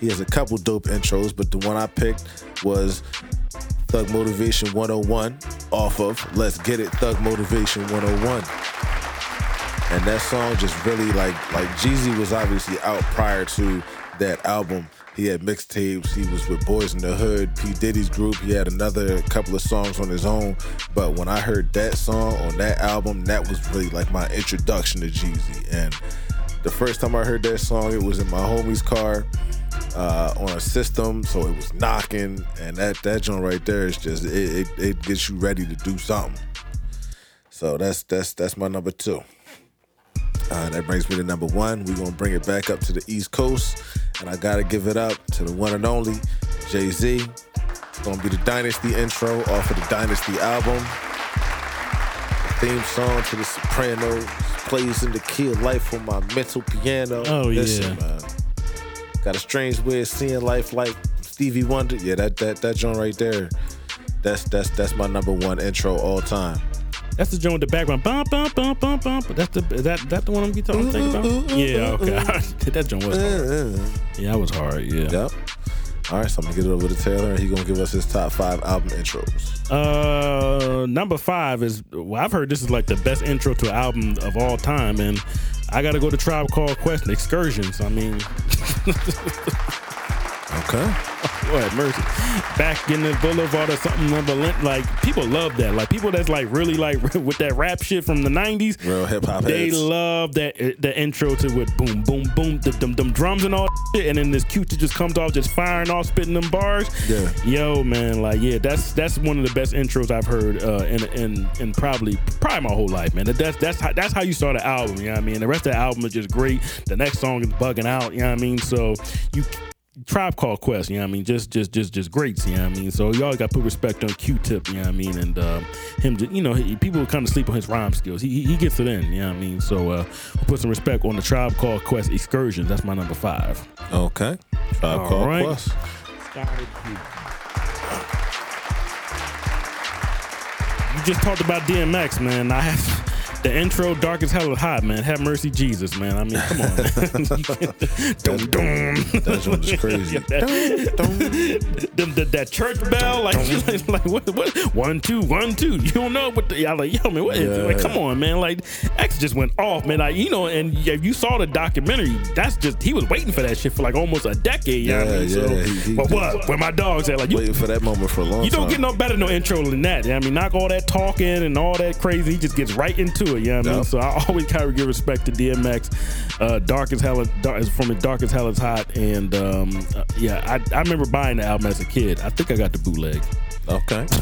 He has a couple dope intros, but the one I picked was Thug Motivation 101 off of Let's Get It Thug Motivation 101. And that song just really like like Jeezy was obviously out prior to that album. He had mixtapes. He was with Boyz n da Hood, P Diddy's group. He had another couple of songs on his own. But when I heard that song on that album, that was really like my introduction to Jeezy. And the first time I heard that song, it was in my homie's car uh, on a system, so it was knocking. And that that joint right there is just it, it, it gets you ready to do something. So that's that's that's my number two. Uh, that brings me to number one. We're gonna bring it back up to the East Coast, and I gotta give it up to the one and only Jay Z. It's gonna be the Dynasty intro off of the Dynasty album. The theme song to the Sopranos plays in the key of life on my mental piano. Oh, Listen, yeah. man. Got a strange way of seeing life like Stevie Wonder. Yeah, that that that joint right there. That's that's that's my number one intro all time. That's the joint with the background. Bum, bum, bum, bum, bum. That's the is that that the one I'm be talking thinking about? Mm-hmm, yeah, mm-hmm. okay. [LAUGHS] that joint was hard. Yeah, that was hard. Yeah. Yep. All right, so I'm gonna get it over to Taylor, and he's gonna give us his top five album intros. Uh, number five is well, I've heard this is like the best intro to an album of all time, and I got to go to Tribe Called Quest and Excursions. I mean, [LAUGHS] Okay. [LAUGHS] Have mercy. Back in the boulevard or something equivalent. Like people love that. Like people that's like really like [LAUGHS] with that rap shit from the nineties. Real hip hop They heads. love that uh, the intro to with boom boom boom the them, them drums and all that shit, and then this cute just comes off just firing off spitting them bars. Yeah. Yo man, like yeah, that's that's one of the best intros I've heard uh, in in in probably probably my whole life, man. That's that's how that's how you start an album. You know what I mean? The rest of the album is just great. The next song is bugging out. You know what I mean? So you. Tribe Called Quest, you know what I mean? Just, just, just, just greats, you know what I mean? So y'all got to put respect on Q-Tip, you know what I mean? And um, him, just, you know, he, people kind of sleep on his rhyme skills. He, he, gets it in, you know what I mean? So uh, we'll put some respect on the Tribe Called Quest excursion. That's my number five. Okay. Tribe All Called right. Quest. You just talked about DMX, man. I have the intro, dark as hell is hot, man. Have mercy, Jesus, man. I mean, come on, man. You [LAUGHS] can't- dum, dum. That joint is crazy. Them- the- that church bell, like, like, [LAUGHS] like what, what? One, two, one, two. You don't know what the, y'all like, yo, man, what is it? Like, come on, man. Like, X just went off, man. Like, you know, and if you saw the documentary, that's just, he was waiting for that shit for like almost a decade, you know I Yeah, mean? So, yeah, he- he but what? Where my dogs at? Like, you, Waiting for that moment for a long time. you time. don't get no better no intro than that. I mean, knock all that talking and all that crazy. He just gets right into it. You know I mean? Yep. So I always kind of give respect to DMX. Uh, dark as hell, dark, from as dark as hell is hot. And um, uh, yeah, I, I remember buying the album as a kid. I think I got the bootleg. Okay. [LAUGHS]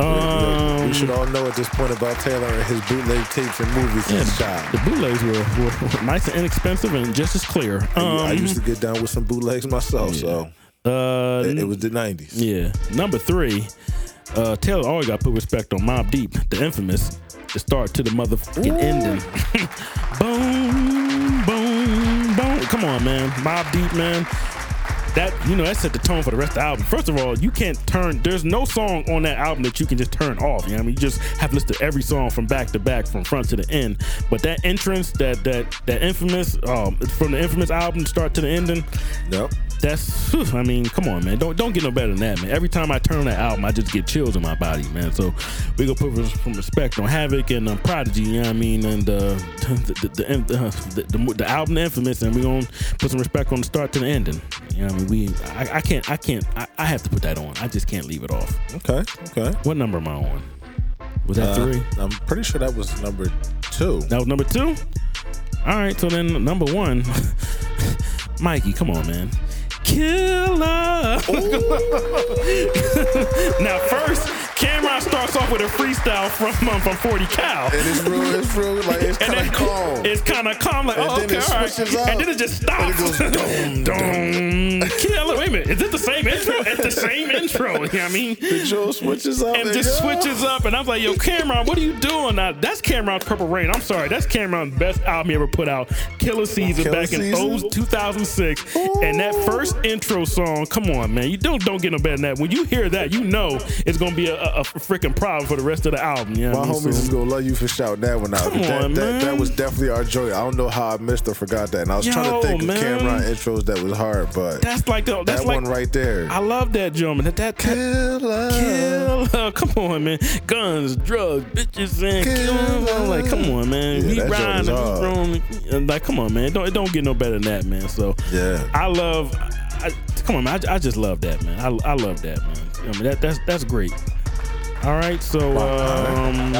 Um, we should all know at this point about Taylor and his bootleg tapes and movies since the bootlegs were, were nice and inexpensive and just as clear. Um, I used to get down with some bootlegs myself, so uh, it, it was the '90s. Yeah. Number three, uh, Taylor always got to put respect on Mobb Deep, the infamous, the start to the motherfucking ending. [LAUGHS] boom, boom, boom. Come on, man. Mobb Deep, man. That you know that set the tone for the rest of the album. First of all, you can't turn. There's no song on that album that you can just turn off. You know, what I mean, you just have to listen to every song from back to back, from front to the end. But that entrance, that that that infamous, um, from the infamous album start to the ending, Yep. That's whew, [SIGHS] I mean, come on, man. Don't don't get no better than that, man. Every time I turn on that album, I just get chills in my body, man. So we gonna put some respect on Havoc and um, Prodigy, you know what I mean, and uh, [LAUGHS] the, the, the, the, the, the album Infamous, and we gonna put some respect on the start to the ending. You know what I mean? We I, I can't I can't I, I have to put that on. I just can't leave it off. Okay, okay. What number am I on? Was that Uh, three? I'm pretty sure that was number two. That was number two. All right, so then number one, [LAUGHS] Mikey, come on, man, killer. [LAUGHS] now first, Cam'ron starts off with a freestyle from um, from Forty Cal. And it's real, it's real, like it's kind of calm. it's kind of calm, like And oh, then okay, it all right. switches up. and then it just stops. And it goes [LAUGHS] dum, dum. Wait a minute, is it the same intro? It's the same intro. You know what I mean? The Joe switches up and just switches up. And I was like, yo, Cam'ron, what are you doing now? That's Cam'ron's Purple Rain. I'm sorry. That's Cam'ron's best album he ever put out. Killa Season Killer back in Season? 0- 2006. And that first intro song, come on, man. You don't don't get no better than that. When you hear that, you know it's going to be a, a, a freaking problem for the rest of the album. You know My I mean? homies So- is gonna love you for shouting that one out. Come that, on, that, man. that was definitely our joy. I don't know how I missed or forgot that. And I was trying to think man. of Cam'ron intros that was hard, but that's like the, that's that like one right there. I love that gentleman. That that, Killer. Killer. [LAUGHS] Come on, man. Guns, drugs, bitches, and Killer. I'm like, come on, man. Yeah, we riding, hard. Like, come on, man. It don't it don't get no better than that, man. So Yeah. I love. I, come on, man. I, I just love that, man. I, I love that, man. I mean, that that's that's great. All right, so um,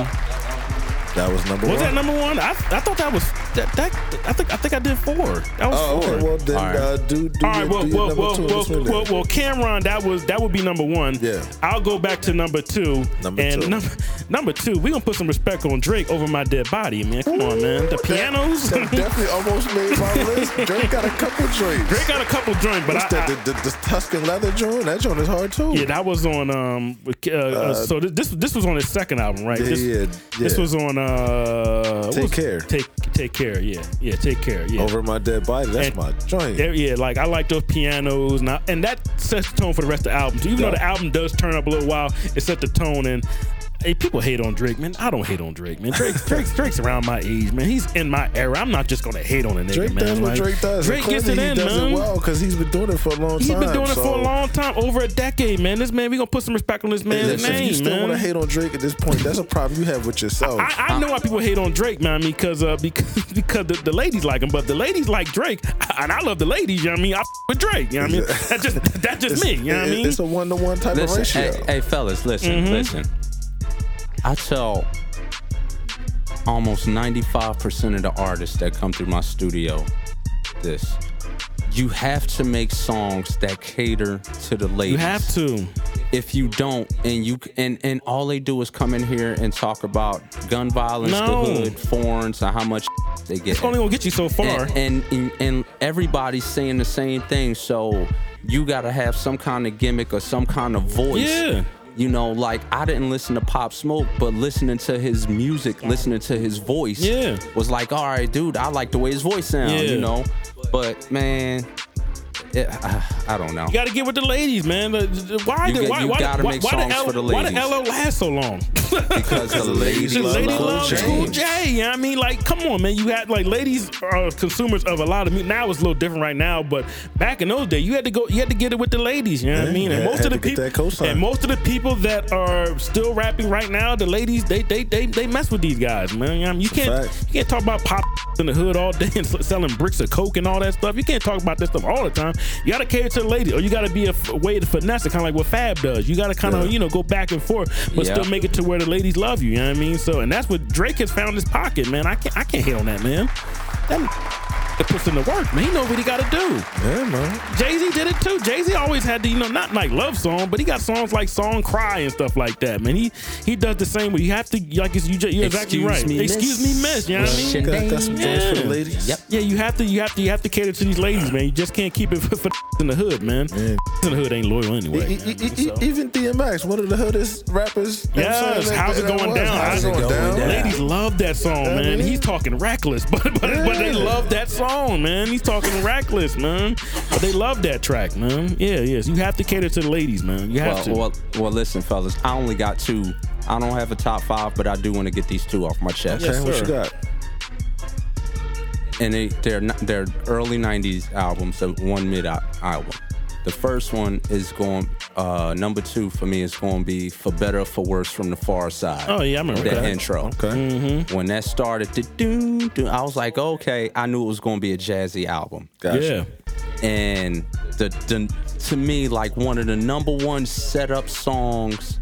That was number was one. Was that number one? I, I thought that was that, that I think I think I did four. That was Oh, four. okay. Well, then All right. uh, do do All right, your, well, do your well, well, well, well, well, Cam'ron, that was that would be number one. Yeah. I'll go back to number two. Number and two. Number, [LAUGHS] number two, we gonna put some respect on Drake over my dead body, man. Come on, man. The pianos. That, that definitely almost made my [LAUGHS] list. Drake got a couple joints. Drake got a couple joints, but I, that? I- the, the, the Tuscan leather joint? That joint is hard too. yeah, that was on um. Uh, uh, so this, this this was on his second album, right? Yeah, this, yeah, This was on uh. Take Care. Take take care. Yeah, yeah. Take care. Yeah. Over my dead body. That's And- my joint. Yeah, yeah, like I like those pianos, and, I, and that sets the tone for the rest of the album. So even though the album does turn up a little while, it set the tone. And hey, people hate on Drake, man. I don't hate on Drake, man. Drake, Drake's, Drake's around my age, man. He's in my era. I'm not just gonna hate on a nigga, Drake man. does what Like, Drake does. Drake gets it clearly in, does man. it well because he's been doing it for a long He's time. He's been doing it for a long time, over a decade, man. This man, we gonna put some respect on this man's Listen, if you still man. want to hate on Drake at this point, that's a problem you have with yourself. I, I know why people hate on Drake, man, because uh, [LAUGHS] because because the, the ladies like him, but the ladies like Drake, and I love the ladies. You know what I mean? I f- with Drake. You know what I mean? [LAUGHS] That's just that's just It's- me. You know what I mean? It's a one to one type Listen, of ratio. hey, hey, fellas, listen, Mm-hmm. listen. I tell almost 95% of the artists that come through my studio this. You have to make songs that cater to the ladies. You have to. If you don't, and you and and all they do is come in here and talk about gun violence, No. the hood, foreigns, and how much [LAUGHS] they get. It's only gonna get you so far. And, and and and everybody's saying the same thing, so you gotta have some kind of gimmick or some kind of voice. Yeah. You know, like I didn't listen to Pop Smoke, but listening to his music, listening to his voice, Yeah. was like, all right, dude, I like the way his voice sounds. Yeah. You know, but man, it, I, I don't know. You got to get with the ladies, man. The- the- Why You did why you why, gotta why, make why songs the L, for the why the ladies. LO last so long? [LAUGHS] because the [LAUGHS] ladies The love lady Cool loves James. Cool J. You know what I mean, like, come on, man. You had like ladies are consumers of a lot of music. Now it's a little different right now, but back in those days, you had to go, you had to get it with the ladies. You know what I mean? And most of the people, that and most of the people that are still rapping right now, the ladies, they they they they mess with these guys, man. You, know what I mean? you can't fact. you can't talk about pop in the hood all day and selling bricks of coke and all that stuff. You can't talk about this stuff all the time. You got to cater to the ladies, or you got to be a f- way to finesse it, kind of like what Fab does. You got to kind of Yeah. you know go back and forth, but Yeah. still make it to where the ladies love you. You know what I mean? So, and that's what Drake has found his pocket, man. I can't I can't hate on that, man. That that puts in the work, man. He know what he got to do. yeah, man. Jay Z did it too. Jay Z always had the, you know, not like love song, but he got songs like "Song Cry" and stuff like that. Man, he he does the same. Way. You have to, like, you, you're exactly Excuse right. me, Excuse miss. me, miss. You know what I mean? Got, got some joints for the Yeah. ladies. Yep. Yeah, you have to, you have to, you have to cater to these ladies, man. You just can't keep it [LAUGHS] for, for in the hood, man. Man. In the hood ain't loyal anyway. E- e- e- e- even DMX, one of the hoodest rappers. you know what I'm Yes, saying, how's it going down? How's it going going down? down? Ladies love that song, Yeah, man. man. He's talking reckless, [LAUGHS] but but, but they love that song, man. He's talking reckless, man. But they love that track, man. Yeah, yes. You have to cater to the ladies, man. You have Well, to. well, well, listen, fellas. I only got two. I don't have a top five, but I do want to get these two off my chest. Okay, Yes, what you got? And they, they're n- they're early '90s albums, so one mid al- album. The first one is going. Uh, number two for me is going to be "For Better For Worse" from the Pharcyde. Oh, yeah, I remember that that. intro. Okay. When that started, the doo, doo, I was like, okay, I knew it was going to be a jazzy album. Gotcha. Yeah. and the, the to me like one of the number one setup songs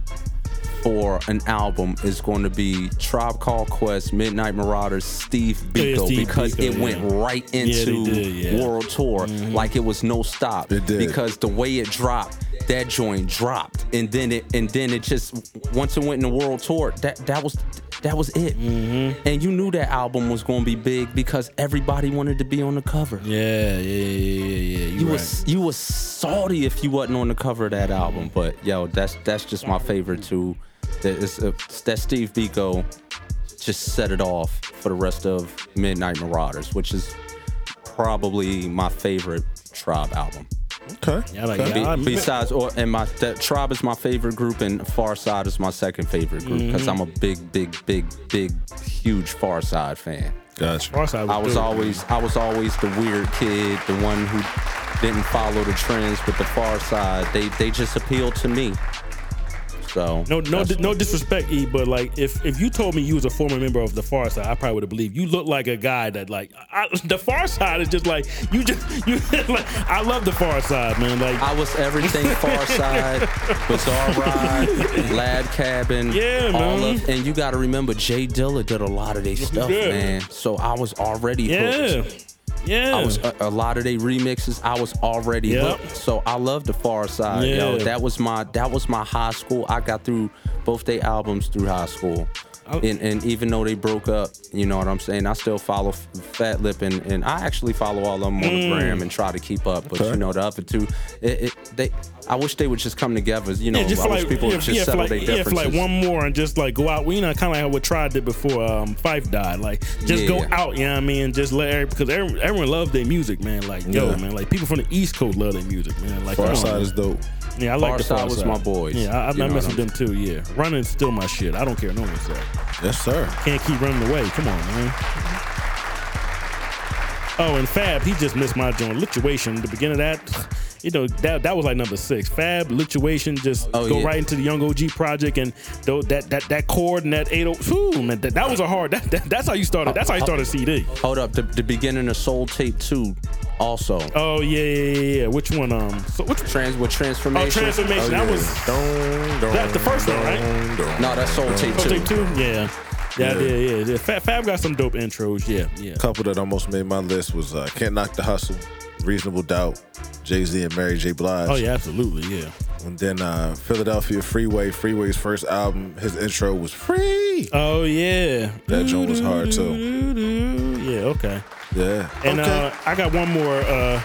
for an album is going to be Tribe Called Quest, Midnight Marauders, Steve Yeah, Biko Steve because Biko, it yeah. went right Yeah, they into did, yeah. Mm-hmm. World Tour like it was no stop. It did. because the way it dropped. That joint dropped, and then it, and then it just once it went in the world tour. That that was that was it, Mm-hmm. and you knew that album was going to be big because everybody wanted to be on the cover. Yeah, yeah, yeah, yeah, yeah. You, You right. was you was salty if you wasn't on the cover of that album. But yo, that's that's just my favorite too. That is uh, that Steve Biko just set it off for the rest of Midnight Marauders, which is probably my favorite Tribe album. Okay. Yeah, I like okay. yeah, Be- besides, or and my that Tribe is my favorite group, and Pharcyde is my second favorite group because Mm-hmm. I'm a big, big, big, big, huge Pharcyde fan. Gotcha. Pharcyde I was dope. always I was always the weird kid, the one who didn't follow the trends with the Pharcyde. They they just appealed to me. So No, no, that's- no disrespect, E, but like if if you told me you was a former member of the Pharcyde, I probably would have believed. You look like a guy that like I, the Pharcyde is just like you just [LAUGHS] you. like, I love the Pharcyde, man. Like I was everything [LAUGHS] Pharcyde, Bizarre Ride, Lab Cabin, Yeah, all man. of, and you got to remember J Dilla did a lot of their stuff, did. man. So I was already yeah, hooked. Yeah. I was a, a lot of their remixes. I was already Yep. hooked. So I love the Pharcyde. Yo, that was my that was my high school. I got through both their albums through high school. And, and even though they broke up, you know what I'm saying. I still follow Fatlip and, and I actually follow all of them on Mm. the gram and try to keep up. But Okay. you know the other two, it, it, they I wish they would just come together. You know, yeah, just I for wish like, people yeah, would just yeah, settle like, their yeah, for like one more and just like go out. Well, you know, kind of like what Tried did before um, Phife died. Like, just go out. You know what I mean? Just let every, because everyone, everyone loves their music, man. Like, yo, Yeah. man. Like people from the East Coast love their music, man. Like, Pharcyde is dope. Yeah, I like the Side Far was my boys. Yeah, I, I, I mess with them too. Yeah, running's still my shit. I don't care no one say. Yes, sir. Can't keep running away. Come on, man. Oh, and Fab, he just missed my joint. Lituation, the beginning of that, you know, that that was like number six. Fab, Lituation, just Oh, go yeah. right into the Young OG project and tho- that that that chord and that 80, whew, man, that, that was a hard. That, that, that's how you started. That's how you started CD. Hold up, the, the beginning of Soul Tape Two, also Oh yeah, yeah, yeah, yeah. Which one? Um, so which? trans with transformation? Oh, transformation. transformation. That was Dun, dun, That- the first one, right? dun, dun. No, that's Soul Tape oh, Two. take two. Yeah, yeah, Yeah. yeah, yeah. yeah. Fab, Fab got some dope intros. Yeah, yeah. couple that almost made my list was uh, Can't Knock the Hustle, Reasonable Doubt, Jay Z and Mary J. Blige. Oh yeah, absolutely. Yeah. And then uh, Philadelphia Freeway, Freeway's first album, his intro was free. Oh yeah. That joint was hard, too. Yeah. Okay. Yeah. And okay. uh, I got one more. Uh,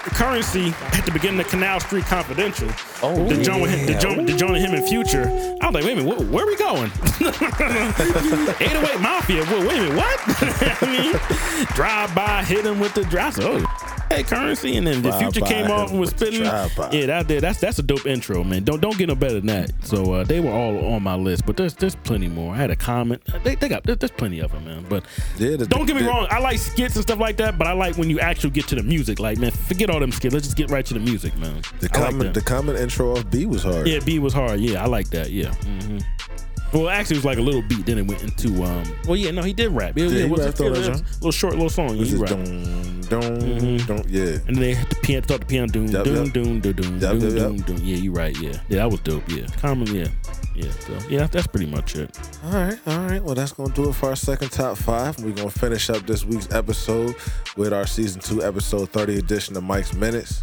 Curren$y at the beginning of Canal Street Confidential. Oh, the joint, him, the yeah. joint, the joint him in Future. I was like, wait a minute, wh- where are we going? [LAUGHS] 808 Mafia. Wait, wait a minute, what? [LAUGHS] I mean, drive by, hit him with the drive. Oh, hey, Curren$y, and then the Future came off and was spitting. Yeah, that did. That's that's a dope intro, man. Don't don't get no better than that. So uh, they were all on my list, but there's there's plenty more. I had a comment. They, they got there's plenty of them, man. But Yeah, the- don't get me wrong. I like skits and stuff like that, but I like when you actually get to the music. Like, man, forget all them skits. Let's just get right to the music, man. the I like common that. the common intro of Be was hard. Yeah, Be was hard. Yeah, I like that. Yeah. hmm Well, actually, it was like a little beat. Then it went into um. Well, yeah, no, he did rap. Yeah, Yeah, yeah, he it was rapped a on that yeah, joint. little short, little song. This is rapped. dun, dun, dun, yeah. And then they had the piano, start the piano, doom, doom, doom, doom, doom, doom, doom, doom. Yeah, you right. Yeah, yeah, that was dope. Yeah, common. Yeah, yeah. So yeah, that's pretty much it. All right, all right. Well, that's gonna do it for our second top five. We're gonna finish up this week's episode with our season two, episode thirty edition of Mike's Minutes.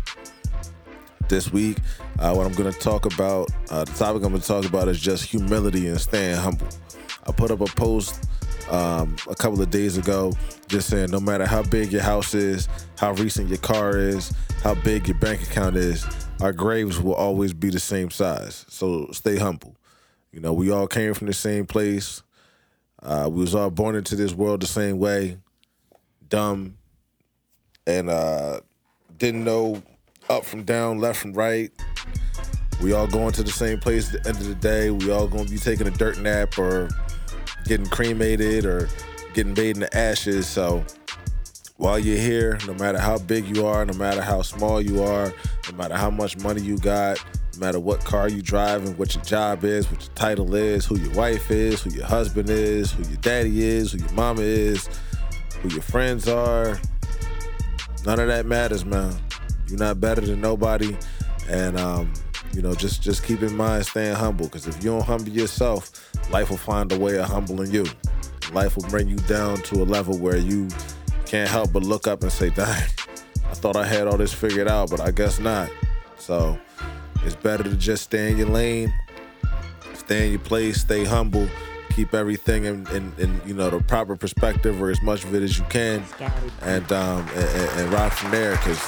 This week, uh, what I'm gonna talk about, uh, the topic I'm gonna talk about is just humility and staying humble. I put up a post um, a couple of days ago, just saying no matter how big your house is, how recent your car is, how big your bank account is, our graves will always be the same size. So stay humble. You know, we all came from the same place. Uh, we was all born into this world the same way, dumb, and uh, didn't know up from down, left from right. We all going to the same place at the end of the day. We all gonna be taking a dirt nap or getting cremated or getting made into ashes. So while you're here, no matter how big you are, no matter how small you are, no matter how much money you got, no matter what car you drive and what your job is, what your title is, who your wife is, who your husband is, who your daddy is, who your mama is, who your friends are, none of that matters, man. You're not better than nobody, and um, you know, just just keep in mind staying humble. Because if you don't humble yourself, life will find a way of humbling you. Life will bring you down to a level where you can't help but look up and say, "Dang, I thought I had all this figured out, but I guess not." So it's better to just stay in your lane, stay in your place, stay humble, keep everything in, in, in you know the proper perspective or as much of it as you can, and um, and, and, and rock from there. Because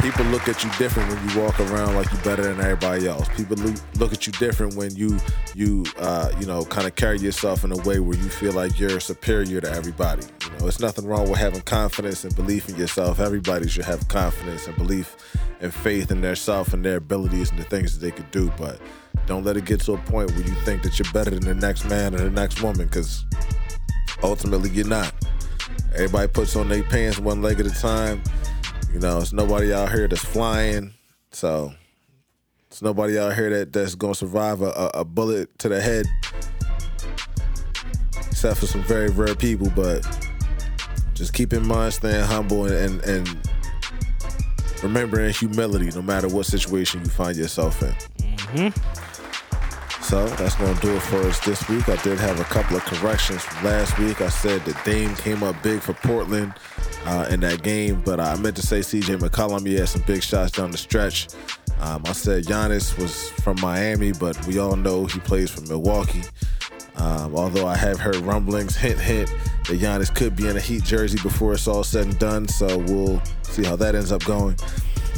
people look at you different when you walk around like you're better than everybody else. People look, at you different when you you uh, you know kind of carry yourself in a way where you feel like you're superior to everybody. You know, it's nothing wrong with having confidence and belief in yourself. Everybody should have confidence and belief and faith in their self and their abilities and the things that they could do. But don't let it get to a point where you think that you're better than the next man or the next woman, because ultimately you're not. Everybody puts on their pants one leg at a time. You know, it's nobody out here that's flying. So it's nobody out here that, that's gonna survive a, a, a bullet to the head. Except for some very rare people, but just keep in mind staying humble and, and, and remembering humility no matter what situation you find yourself in. Mm-hmm. So that's gonna do it for us this week. I did have a couple of corrections from last week. I said that Dame came up big for Portland uh, in that game, but I meant to say CJ McCollum. He had some big shots down the stretch. Um, I said Giannis was from Miami, but we all know he plays for Milwaukee. Um, although I have heard rumblings, hint, hint, that Giannis could be in a Heat jersey before it's all said and done. So we'll see how that ends up going.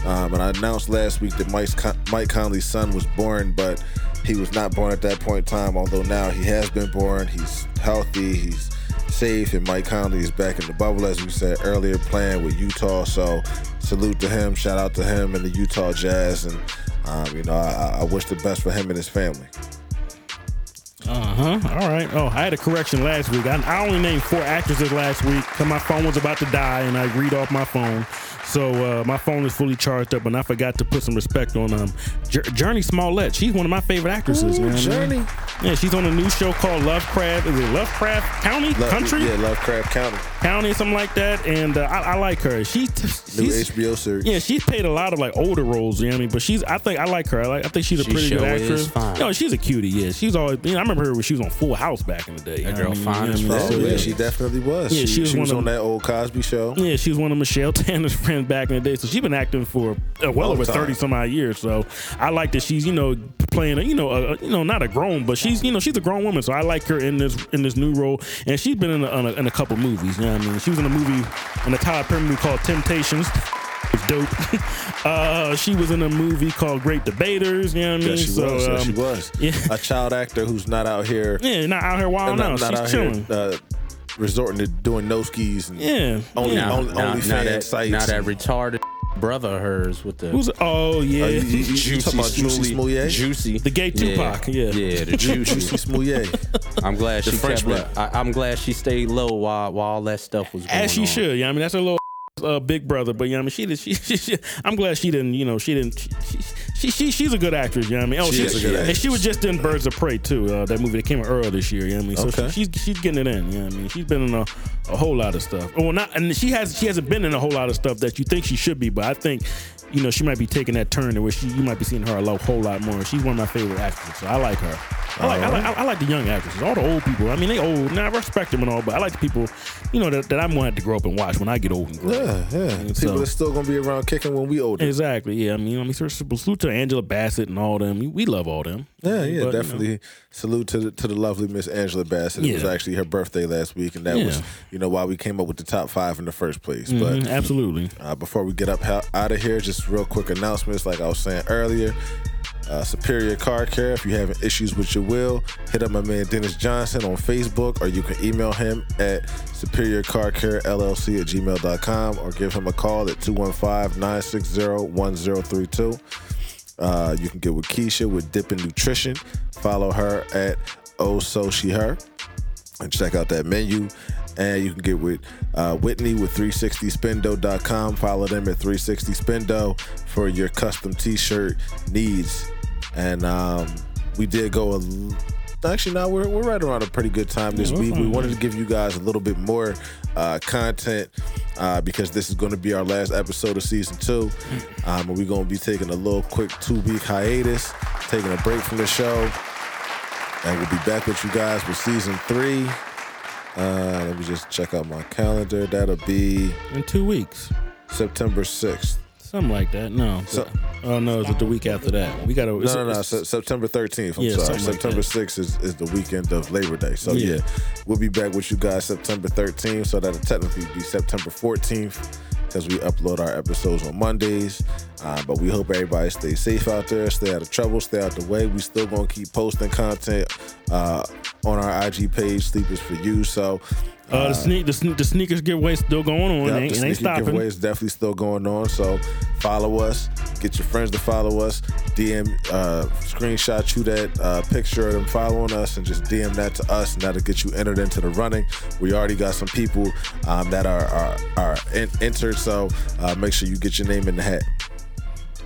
Um, and I announced last week that Mike's Con- Mike Conley's son was born, but he was not born at that point in time. Although now he has been born, he's healthy, he's safe, and Mike Conley is back in the bubble, as we said earlier, playing with Utah. So salute to him, shout out to him and the Utah Jazz, and um, you know I, I wish the best for him and his family. Uh huh. All right. Oh, I had a correction last week. I, I only named four actresses last week because my phone was about to die and I read off my phone. So uh, my phone is fully charged up, and I forgot to put some respect on um Jour- Jurnee Smollett. She's one of my favorite actresses. Ooh, man. Jurnee. Yeah, she's on a new show called Lovecraft. Is it Lovecraft County? Love- Country? Yeah, Lovecraft County. County, something like that. And uh, I, I like her. She, New HBO series. yeah, she's played a lot of like older roles. You know what I mean? But she's, I think, I like her. I like, I think she's a She pretty good sure is actress. fine. No, she's a cutie. Yeah, she's always. You know, I remember her when she was on Full House back in the day. you That girl I mean? fine You as know what I fuck. mean? Oh, So, yeah, she definitely was. Yeah, she, she was she was one on of- that old Cosby show. Yeah, she was one of Michelle Tanner's [LAUGHS] friends back in the day. So she's been acting for uh, well Long over time. thirty some odd years. So I like that she's you know playing a, you know a, you know not a grown but she's you know she's a grown woman. So I like her in this in this new role. And she's been in a, in a, in a couple movies. You know what I mean? She was in a movie in a Tyler Perry movie called Temptations. It's dope. [LAUGHS] uh, she was in a movie called Great Debaters. You know what I mean? Yeah, she so, was. yeah, she um, was. [LAUGHS] yeah. A child actor who's not out here. Yeah, not out here wild now. She's out chilling. here uh, resorting to doing no skis and yeah. only yeah. only, Now, only now fan that, sites. now that retarded brother of hers with the Who's? Oh yeah. Uh, you, you, you talking about Jussie Smollett? Juicy, The gay Tupac, yeah. yeah, the Juicy juicy. Smollett. [LAUGHS] I'm glad she kept I, I'm glad she stayed low while while all that stuff was going As she on. should. Yeah, I mean that's a little [LAUGHS] uh, big brother, but yeah, I mean she did. She, she, she, I'm glad she didn't. You know, she didn't. She, she, she she she's a good actress. You know what I mean? Oh, She she's a good actress. And she was just in Birds of Prey too. Uh, that movie that came out earlier this year. You know what I mean? So Okay. she, she's she's getting it in. You know what I mean? She's been in a, a whole lot of stuff. Well, not and she has she hasn't been in a whole lot of stuff that you think she should be, but I think. You know, she might be taking that turn to where she, you might be seeing her a whole lot more. She's one of my favorite actresses, so I like her. I like, I like, I like the young actresses, all the old people. I mean, they old. Now I respect them and all, but I like the people, you know, that, that I'm going to have to grow up and watch when I get old and grow. Yeah, yeah. People So- are still gonna be around kicking when we old. Exactly. Yeah. I mean, I mean, salute Angela Bassett and all them. We- love all them. Yeah, yeah, But, you know, definitely. Salute to the, to the lovely Miss Angela Bassett. It was actually her birthday last week, and that was, you know, why we came up with the top five in the first place. mhm, But absolutely. uh, before we get up out of here, just real quick announcements. Like I was saying earlier, uh, Superior Car Care. If you're having issues with your wheel, hit up my man Dennis Johnson on Facebook, or you can email him at Superior Car Care LLC at gmail.com, or give him a call at 215 960 1032. Uh, you can get with Keisha with Dippin' Nutrition. Follow her at Oh So She Her. and check out that menu. And you can get with uh, Whitney with 360spindoe.com. Follow them at 360spendo for your custom t-shirt needs. And um, we did go a actually now we're, we're right around a pretty good time this Yeah, week. We wanted to give you guys a little bit more uh, content uh, because this is going to be our last episode of season two. Um, and we're going to be taking a little quick two week hiatus, taking a break from the show. And we'll be back with you guys with season three. Uh, let me just check out my calendar. That'll be In two weeks. September 6th. Something like that. No. So- oh no, it's the week after that. We gotta No, no, no. Se- September 13th. I'm Yeah, sorry. like September that. 6th is, is the weekend of Labor Day. So, Yeah. yeah. we'll be back with you guys September 13th. So, that'll technically be September 14th because we upload our episodes on Mondays. Uh, but we hope everybody stays safe out there, stay out of trouble, stay out the way. We still going to keep posting content uh, on our IG page, Sleepers for You. So, Uh, the sneak the, sne- the sneakers giveaway still going on. Yep, ain't, the ain't stopping. giveaway is definitely still going on. So follow us. Get your friends to follow us. DM, uh, screenshot you that uh, picture of them following us, and just DM that to us, and that'll get you entered into the running. We already got some people um, that are are, are en- entered, so uh, make sure you get your name in the hat.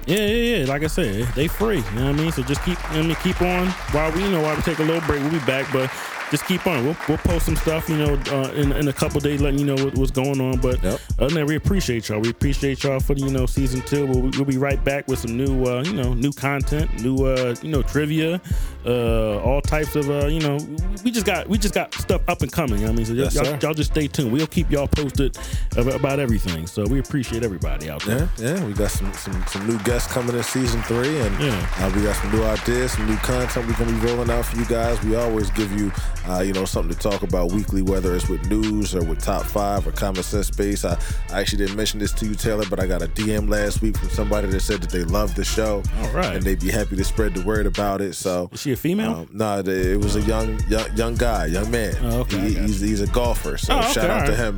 Yeah, yeah, yeah. Like I said, they free. You know what I mean? So just keep, you know I mean, keep on. While we, you know, while we take a little break, we'll be back. But just keep on. We'll, we'll post some stuff, you know, uh, in, in a couple days, letting you know what, what's going on. But Yep. other than that, we appreciate y'all. We appreciate y'all for the, you know, season two. We'll, we'll be right back with some new, uh, you know, new content, new, uh, you know, trivia, uh, all types of, uh, you know, we just got, we just got stuff up and coming. You know I mean? So Yes, y'all, y'all just stay tuned. We'll keep y'all posted about, about everything. So we appreciate everybody out there. Yeah, yeah. We got some some, some new guests coming in season three, and Yeah. uh, we got some new ideas, some new content we're gonna be rolling out for you guys. We always give you, uh, you know, something to talk about weekly, whether it's with news or with top five or common sense space. I, I actually didn't mention this to you, Taylor, but I got a DM last week from somebody that said that they loved the show, All right. and they'd be happy to spread the word about it. So. Is she a female? Um, no, the- it was a young, young, young guy, young man. Oh, okay, He- he's, he's a golfer, so Oh, okay, shout out to him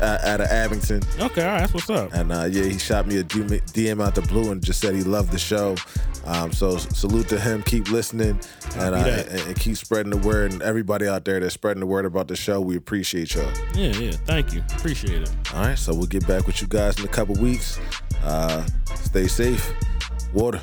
uh, out of Abington. okay, all right, that's what's up. And uh, yeah, he shot me a DM DM out the blue and just said he loved the show. Um, so salute to him. Keep listening and, uh, and, and keep spreading the word. And everybody out there that's spreading the word about the show, we appreciate y'all. Yeah, yeah. Thank you. Appreciate it. All right, so we'll get back with you guys in a couple weeks. Uh, stay safe. Water.